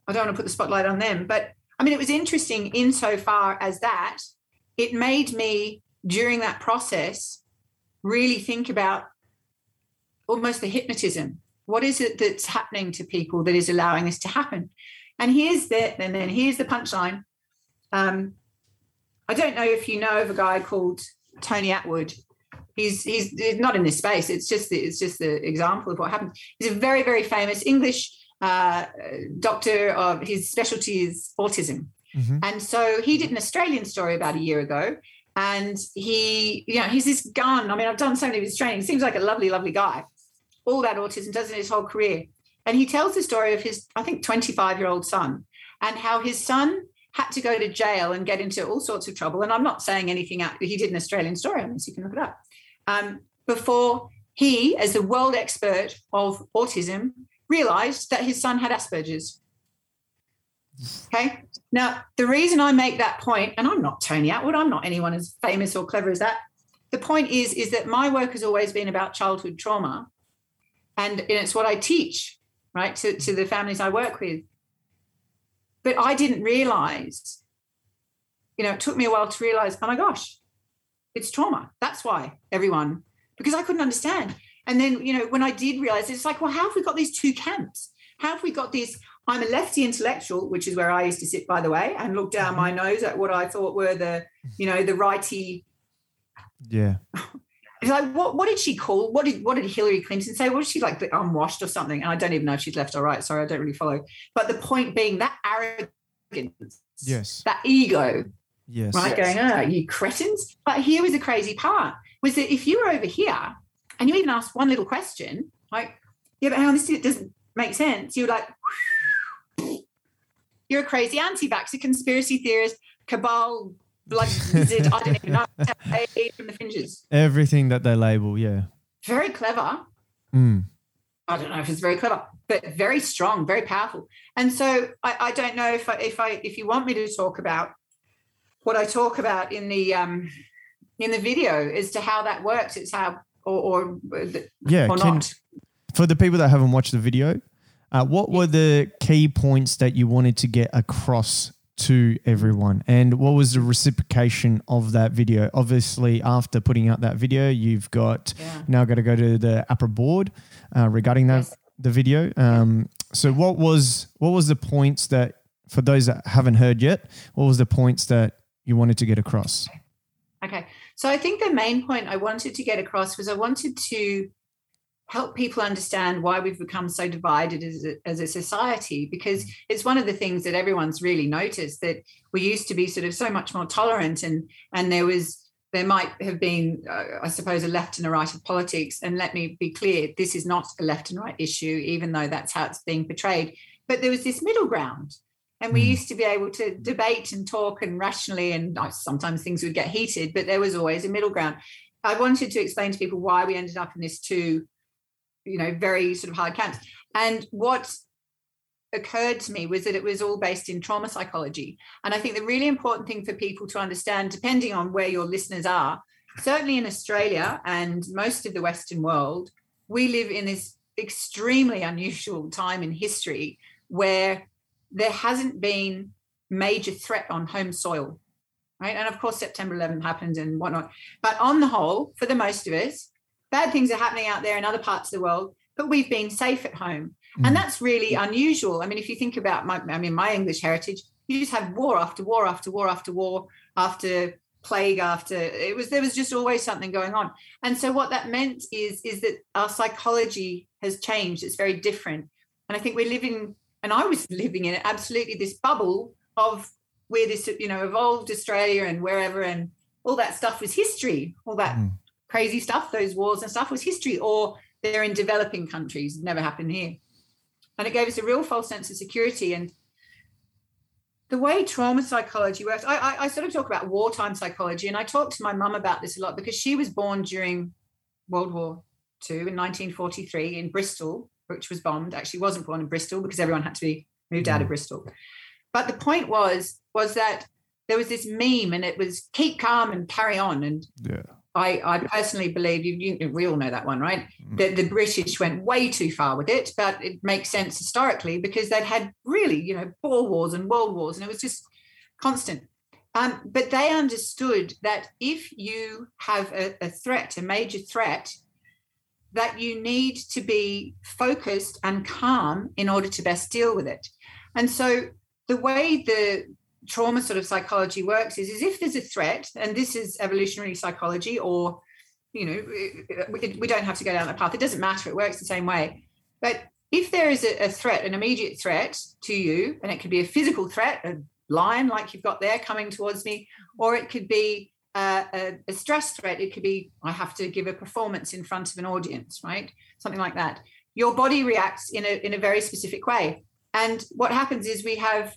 I don't want to put the spotlight on them, but I mean it was interesting insofar as that it made me during that process really think about almost the hypnotism. What is it that's happening to people that is allowing this to happen? And here's the and then here's the punchline. Um, I don't know if you know of a guy called Tony Attwood. He's he's not in this space. It's just the, it's just the example of what happened. He's a very very famous English uh, doctor. Of his specialty is autism, Mhm. and so he did an Australian story about a year ago. And he, you know, he's this gun. I mean, I've done so many of his training. Seems like a lovely, lovely guy. All that autism, does in his whole career. And he tells the story of his, I think, 25 year old son and how his son had to go to jail and get into all sorts of trouble. And I'm not saying anything out, he did an Australian story on this, you can look it up. Um, before he, as the world expert of autism, realized that his son had Asperger's. Okay. Now, the reason I make that point, and I'm not Tony Attwood, I'm not anyone as famous or clever as that. The point is, is that my work has always been about childhood trauma. And, it's what I teach, right, to, to the families I work with. But I didn't realize, you know, it took me a while to realize, oh my gosh, it's trauma. That's why everyone, because I couldn't understand. And then, you know, when I did realize, it's like, well, how have we got these two camps? How have we got this? I'm a lefty intellectual, which is where I used to sit, by the way, and look down my mm-hmm. nose at what I thought were the, you know, the righty. Yeah. It's like, what, what did she call? What did what did Hillary Clinton say? What was she like, the unwashed or something? And I don't even know if she's left or right. Sorry, I don't really follow. But the point being that arrogance, Yes. that ego, Yes. right? Going, oh, you cretins. But here was the crazy part was that if you were over here and you even asked one little question, like, yeah, but hang on, this doesn't make sense. You're like, you're a crazy anti-vaxxer, conspiracy theorist, cabal, blood wizard, I don't even know, from the fringes. Everything that they label. Yeah. Very clever. Mm. I don't know if it's very clever, but very strong, very powerful. And so I, I don't know if I, if I if you want me to talk about what I talk about in the um in the video as to how that works. It's how or or, Yeah. or can- not. for the people that haven't watched the video, uh, what were the key points that you wanted to get across to everyone? And what was the reciprocation of that video? Obviously, after putting out that video, you've got Yeah. now got to go to the AHPRA board uh, regarding that Yes. the video. Um, so, what was what was the points that for those that haven't heard yet? What was the points that you wanted to get across? Okay. So I think the main point I wanted to get across was I wanted to help people understand why we've become so divided as a, as a society because it's one of the things that everyone's really noticed that we used to be sort of so much more tolerant and and there was there might have been uh, i suppose a left and a right of politics and let me be clear this is not a left and right issue even though that's how it's being portrayed. But there was this middle ground and we Mm. used to be able to debate and talk and rationally and sometimes things would get heated but there was always a middle ground. I wanted to explain to people why we ended up in this two you know very sort of hard camps. And what occurred to me was that it was all based in trauma psychology. And i think the really important thing for people to understand depending on where your listeners are certainly in australia and most of the western world we live in this extremely unusual time in history where there hasn't been major threat on home soil right? And of course september 11 happened and whatnot. But on the whole for the most of us bad things are happening out there in other parts of the world but we've been safe at home. Mm. and that's really unusual. I mean if you think about my i mean my english heritage you just have war after war after war after war after plague after it was there was just always something going on. And so what that meant is is that our psychology has changed. It's very different. And i think we're living and i was living in absolutely this bubble of where this you know evolved australia and wherever and all that stuff was history all that Mm. Crazy stuff those wars and stuff was history or they're in developing countries. Never happened here. And it gave us a real false sense of security. And the way trauma psychology works I, I, I sort of talk about wartime psychology and i talk to my mum about this a lot because she was born during world war ii in 1943 in bristol which was bombed. Actually wasn't born in bristol because everyone had to be moved out of mm. bristol. But the point was was that there was this meme and it was keep calm and carry on. And Yeah. I, I personally believe you, you we all know that one, right? Mm. That the British went way too far with it, but it makes sense historically because they'd had really, you know, Boer wars and world wars, and it was just constant. Um, but they understood that if you have a, a threat, a major threat, that you need to be focused and calm in order to best deal with it. And so the way the trauma sort of psychology works is, is if there's a threat, and this is evolutionary psychology, or you know, we, we don't have to go down that path. It doesn't matter. It works the same way. But if there is a, a threat, an immediate threat to you, and it could be a physical threat, a lion like you've got there coming towards me, or it could be a, a stress threat. It could be I have to give a performance in front of an audience, right? Something like that. Your body reacts in a in a very specific way. And what happens is we have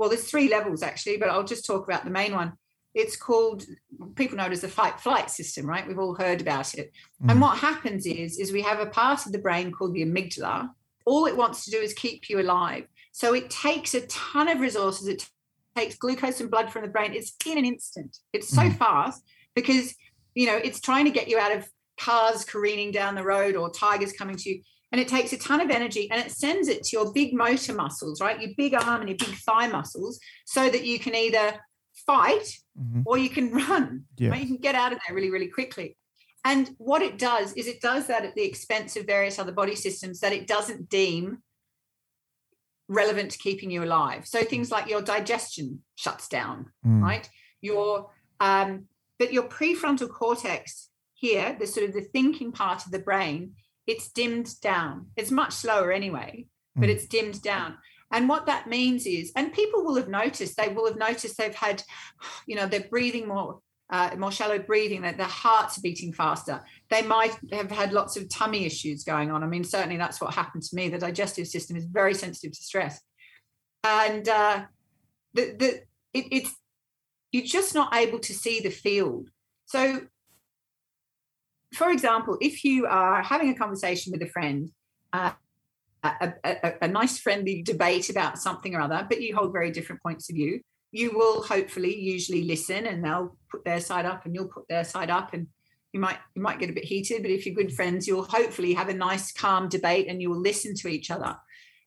well, there's three levels actually, but I'll just talk about the main one. It's called people know it as the fight flight system, right? We've all heard about it. And mm. what happens is is we have a part of the brain called the amygdala. All it wants to do is keep you alive. So it takes a ton of resources. It takes glucose and blood from the brain. It's in an instant. It's so mm. fast because you know it's trying to get you out of cars careening down the road or tigers coming to you and it takes a ton of energy and it sends it to your big motor muscles, right? Your big arm and your big thigh muscles, so that you can either fight Mhm. or you can run. Yeah. Right? You can get out of there really, really quickly. And what it does is it does that at the expense of various other body systems that it doesn't deem relevant to keeping you alive. So things like your digestion shuts down, Mm. right? Your um, but your prefrontal cortex here, the sort of the thinking part of the brain, it's dimmed down. It's much slower anyway, but Mm. it's dimmed down. And what that means is, and people will have noticed, they will have noticed they've had, you know, they're breathing more, uh, more shallow breathing, that their hearts beating faster. They might have had lots of tummy issues going on. I mean, certainly that's what happened to me. The digestive system is very sensitive to stress. And uh, the, the, it, it's, you're just not able to see the field. So, for example, if you are having a conversation with a friend, uh, a, a, a nice friendly debate about something or other, but you hold very different points of view, you will hopefully usually listen and they'll put their side up and you'll put their side up and you might you might get a bit heated, but if you're good friends, you'll hopefully have a nice calm debate and you will listen to each other.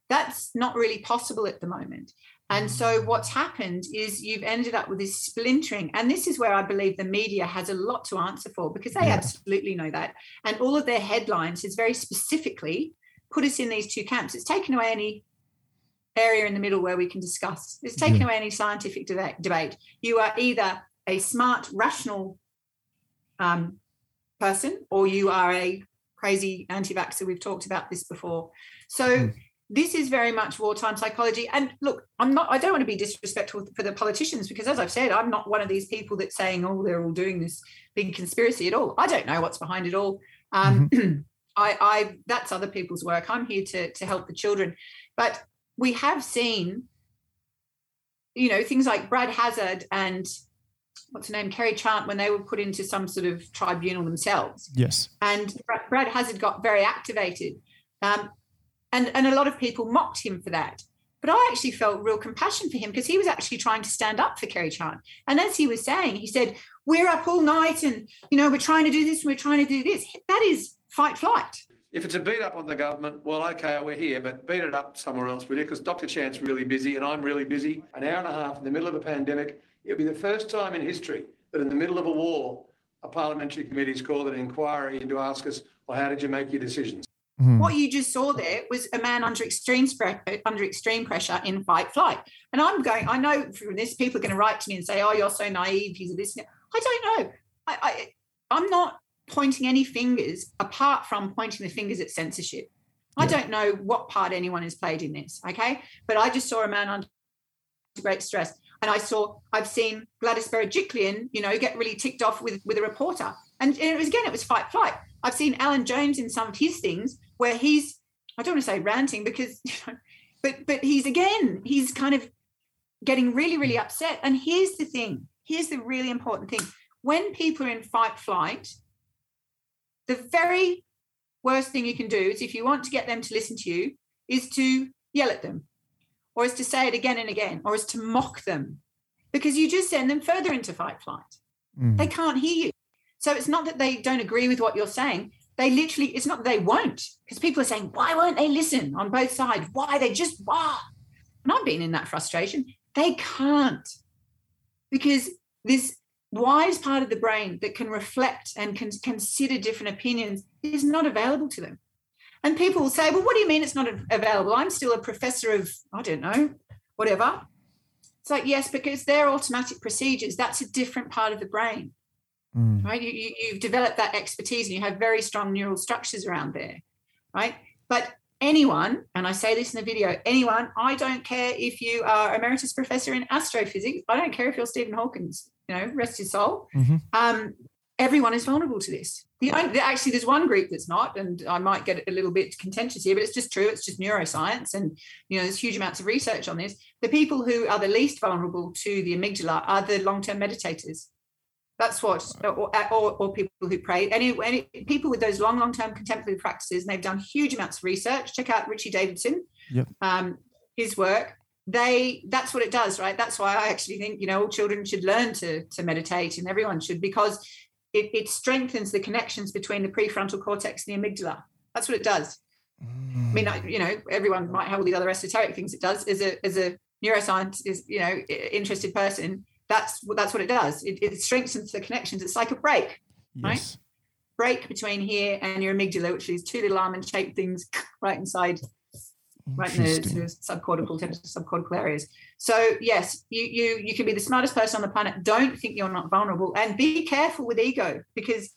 That's not really possible at the moment. And mm. so what's happened is you've ended up with this splintering. And this is where I believe the media has a lot to answer for because they Yeah. absolutely know that. And all of their headlines has very specifically put us in these two camps. It's taken away any area in the middle where we can discuss. It's taken Yeah. away any scientific deba- debate. You are either a smart, rational um, person or you are a crazy anti-vaxxer. We've talked about this before. So mm. This is very much wartime psychology. And look, I'm not, I don't want to be disrespectful for the politicians because as I've said, I'm not one of these people that's saying, oh, they're all doing this big conspiracy at all. I don't know what's behind it all. Um, I, I, that's other people's work. I'm here to, to help the children. But we have seen, you know, things like Brad Hazzard and what's her name, Kerry Chant, when they were put into some sort of tribunal themselves. Yes. And Brad- Brad Hazzard got very activated. Um, and, and a lot of people mocked him for that. But I actually felt real compassion for him because he was actually trying to stand up for Kerry Chant. And as he was saying, he said, We're up all night and, you know, we're trying to do this and we're trying to do this. That is fight flight. If it's a beat up on the government, well, okay, we're here, but beat it up somewhere else, will you? Because Dr. Chant's really busy and I'm really busy. An hour and a half in the middle of a pandemic. It'll be the first time in history that in the middle of a war, a parliamentary committee is called an inquiry to ask us, well, how did you make your decisions? Mm-hmm. What you just saw there was a man under extreme spre- uh, under extreme pressure in fight flight. And I'm going, I know from this, people are going to write to me and say, "Oh, you're so naive." He's a this. I don't know. I, I I'm not pointing any fingers apart from pointing the fingers at censorship. I don't know what part anyone has played in this. Okay, but I just saw a man under great stress, and I saw I've seen Gladys Berejiklian, you know, get really ticked off with with a reporter, and it was again it was fight flight. I've seen Alan Jones in some of his things where he's I don't want to say ranting because you know, but but he's again he's kind of getting really really upset. And here's the thing. Here's the really important thing. When people are in fight flight, the very worst thing you can do is if you want to get them to listen to you is to yell at them or is to say it again and again or is to mock them because you just send them further into fight flight mm. they can't hear you so it's not that they don't agree with what you're saying they literally it's not they won't because people are saying why won't they listen on both sides why they just why and i've been in that frustration they can't because this wise part of the brain that can reflect and can consider different opinions is not available to them. And people will say, well, what do you mean it's not available? I'm still a professor of, I don't know, whatever. It's like, yes, because they're automatic procedures. That's a different part of the brain, right? You, you, you've developed that expertise and you have very strong neural structures around there, right? But anyone, and I say this in the video, anyone, I don't care if you are emeritus professor in astrophysics. I don't care if you're Stephen Hawkins, you know, rest his soul. Um, everyone is vulnerable to this. The only, actually, there's one group that's not, and I might get a little bit contentious here, but it's just true. It's just neuroscience, and you know, there's huge amounts of research on this. The people who are the least vulnerable to the amygdala are the long-term meditators. That's what, or, or, or people who pray. Any, any people with those long, long-term contemplative practices, and they've done huge amounts of research. Check out Richie Davidson, Yep. um, his work. They that's what it does, right? That's why I actually think you know all children should learn to to meditate, and everyone should because it, it strengthens the connections between the prefrontal cortex and the amygdala. That's what it does. I mean, I, you know, everyone might have all these other esoteric things it does. As a as a neuroscience is you know interested person, that's what that's what it does. It, it strengthens the connections. It's like a brake, right? Break between here and your amygdala, which is two little almond shaped things right inside, right in the of subcortical, subcortical areas. So yes, you you you can be the smartest person on the planet. Don't think you're not vulnerable, and be careful with ego because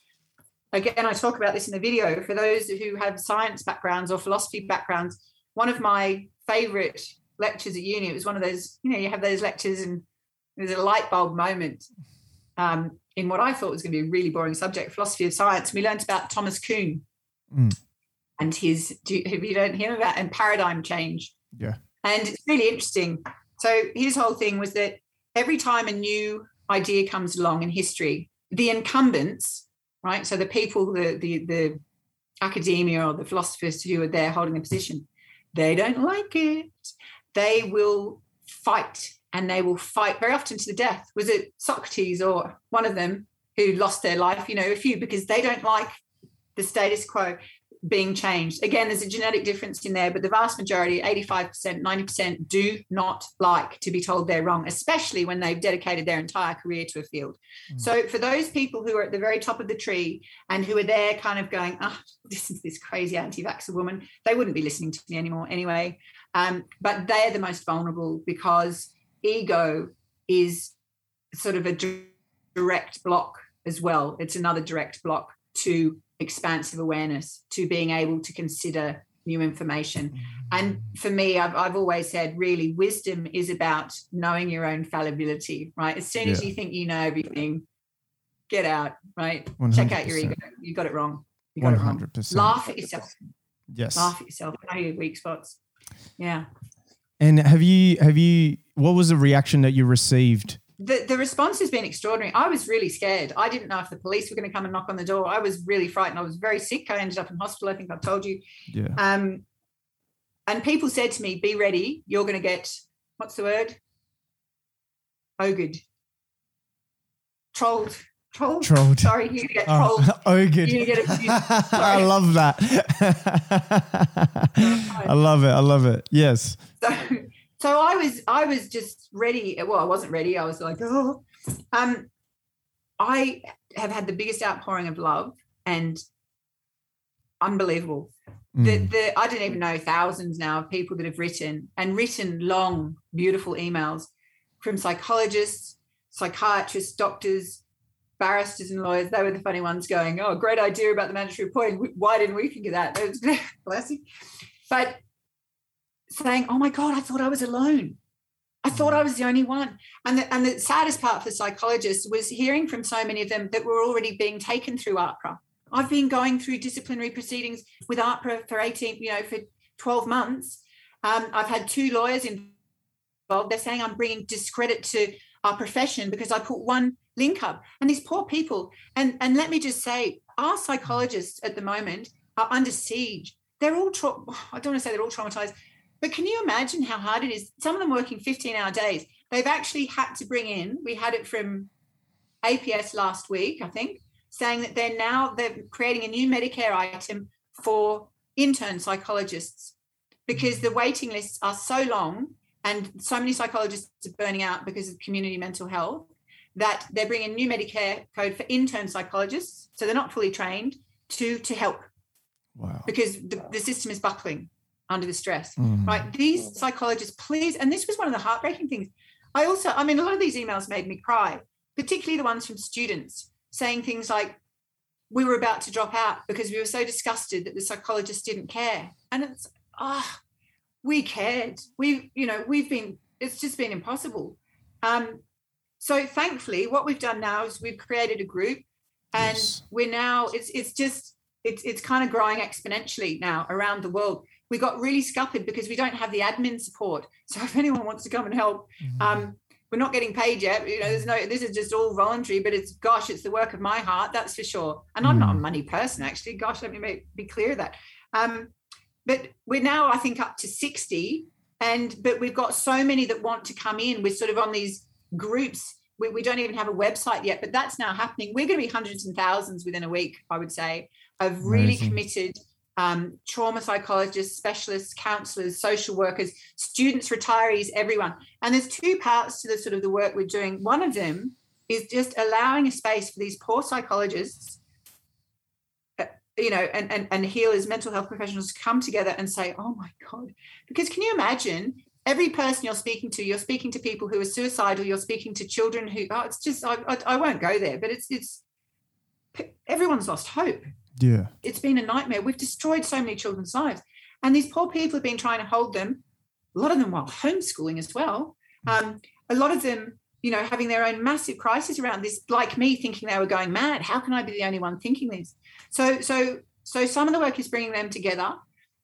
again, I talk about this in the video. For those who have science backgrounds or philosophy backgrounds, one of my favorite lectures at uni, it was one of those, you know, you have those lectures and there's a light bulb moment um, in what I thought was going to be a really boring subject, philosophy of science. We learned about Thomas Kuhn Mm. and his, do you, you learned him about, and paradigm change. Yeah. And it's really interesting. So his whole thing was that every time a new idea comes along in history, the incumbents, right? So the people, the the the academia or the philosophers who are there holding a position, they don't like it. They will fight and they will fight very often to the death. Was it Socrates or one of them who lost their life? You know, a few because they don't like the status quo being changed. Again, there's a genetic difference in there, but the vast majority, 85%, 90%, do not like to be told they're wrong, especially when they've dedicated their entire career to a field. So, for those people who are at the very top of the tree and who are there kind of going, oh, this is this crazy anti vaxxer woman, they wouldn't be listening to me anymore anyway. Um, but they're the most vulnerable because ego is sort of a direct block as well. It's another direct block to expansive awareness, to being able to consider new information. Mm-hmm. And for me, I've, I've always said, really, wisdom is about knowing your own fallibility, right? As soon as you think you know everything, get out, right? Check out your ego. You got it wrong. You got it wrong. 100%. Laugh at yourself. Yes. Laugh at yourself. Know your weak spots. Yeah. And have you have you what was the reaction that you received? the, the response has been extraordinary. I was really scared. I didn't know if the police were going to come and knock on the door. I was really frightened. I was very sick. I ended up in hospital. I think I've told you. Yeah. Um, and people said to me, "Be ready. You're going to get what's the word? Ogered, trolled, trolled. Trolled. Sorry, you're going to get Oh, trolled. oh, good. You get. I love that. I love it. I love it. Yes. so so I was I was just ready. Well, I wasn't ready. I was like, oh, um, I have had the biggest outpouring of love and unbelievable. The, Mm. the I don't even know thousands now of people that have written and written long, beautiful emails from psychologists, psychiatrists, doctors, barristers, and lawyers. They were the funny ones going, "Oh, great idea about the mandatory reporting. Why didn't we think of that?" It was classic. But saying, "Oh my God, I thought I was alone. I thought I was the only one." And the, and the saddest part for psychologists was hearing from so many of them that were already being taken through AHPRA. I've been going through disciplinary proceedings with AHPRA for 18, you know, for 12 months. Um, I've had two lawyers involved. They're saying I'm bringing discredit to our profession because I put one link up. And these poor people, and and let me just say, our psychologists at the moment are under siege. They're all, tra- I don't want to say they're all traumatized, but can you imagine how hard it is? Some of them working 15 hour days. They've actually had to bring in, we had it from APS last week, I think, saying that they're now they're creating a new Medicare item for intern psychologists because the waiting lists are so long and so many psychologists are burning out because of community mental health that they're bringing new Medicare code for intern psychologists, so they're not fully trained to to help Wow. because the, the system is buckling under the stress Mm. right? These psychologists please and this was one of the heartbreaking things. I also i mean a lot of these emails made me cry particularly the ones from students saying things like we were about to drop out because we were so disgusted that the psychologists didn't care. And it's ah we cared. We've, you know we've been it's just been impossible. Um so thankfully what we've done now is we've created a group and Yes. we're now it's it's just it's it's kind of growing exponentially now around the world we got really scuppered because we don't have the admin support. So if anyone wants to come and help um we're not getting paid yet. You know there's no this is just all voluntary but it's gosh it's the work of my heart that's for sure. And i'm not a money person actually. Gosh let me make, be clear of that. Um but we're now i think up to 60 and but we've got so many that want to come in. We're sort of on these groups. We, we don't even have a website yet but that's now happening. We're going to be hundreds and thousands within a week i would say of really Amazing. committed um, trauma psychologists specialists counselors social workers students retirees everyone. And there's two parts to the sort of the work we're doing. One of them is just allowing a space for these poor psychologists uh, you know and, and and healers mental health professionals to come together and say oh my god. Because can you imagine every person you're speaking to you're speaking to people who are suicidal you're speaking to children who oh it's just i, I, I won't go there but it's it's everyone's lost hope Yeah. it's been a nightmare. We've destroyed so many children's lives. And these poor people have been trying to hold them, a lot of them while homeschooling as well. Um, a lot of them, you know, having their own massive crisis around this, like me thinking they were going mad. How can I be the only one thinking this? So, so, so some of the work is bringing them together.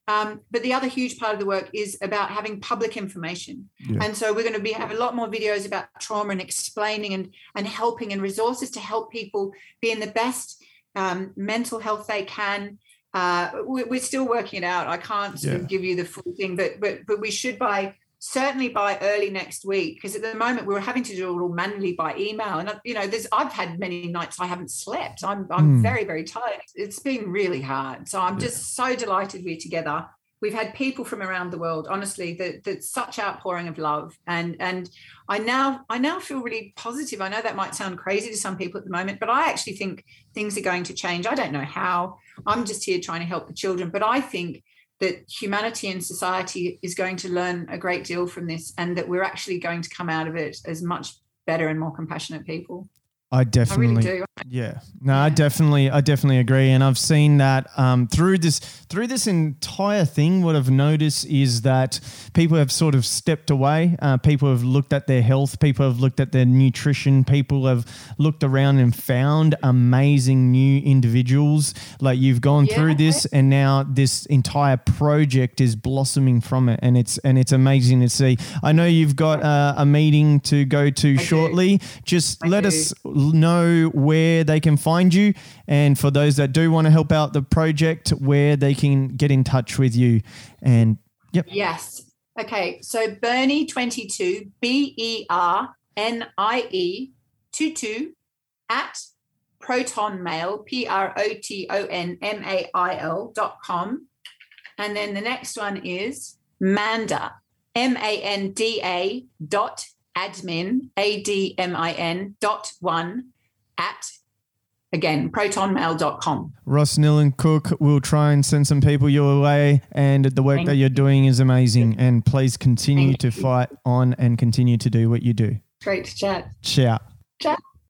Um, but the other huge part of the work is about having public information. Yeah. And so we're going to be have a lot more videos about trauma and explaining and and helping and resources to help people be in the best um, mental health they can. Uh, we, we're still working it out. I can't Yeah. give you the full thing, but but but we should by certainly by early next week because at the moment we were having to do it all manually by email and you know there's i've had many nights i haven't slept i'm i'm Mm. very very tired it's been really hard so i'm just so delighted we're together we've had people from around the world honestly that that's such outpouring of love. And and i now i now feel really positive. I know that might sound crazy to some people at the moment but i actually think things are going to change. I don't know how. I'm just here trying to help the children. But i think that humanity and society is going to learn a great deal from this and that we're actually going to come out of it as much better and more compassionate people I I definitely really do. Yeah, no, I definitely, I definitely agree, and I've seen that um, through this through this entire thing. What I've noticed is that people have sort of stepped away. Uh, people have looked at their health. People have looked at their nutrition. People have looked around and found amazing new individuals. Like you've gone Yeah. through this, and now this entire project is blossoming from it, and it's and it's amazing to see. I know you've got uh, a meeting to go to do. shortly. Just I let do. us know where they can find you. And for those that do want to help out the project, where they can get in touch with you. And yep, Yes. Okay. So Bernie 22, B E R N I E 22 at protonmail, P R O T O N M A I L dot com. And then the next one is Manda, M A N D A dot admin, A D M I N dot one at again, protonmail.com. Ros Nealon-Cook will try and send some people your way. And the work Thank that you're doing is amazing. And please continue Thank to you. fight on and continue to do what you do. Great to chat. Ciao. Chat.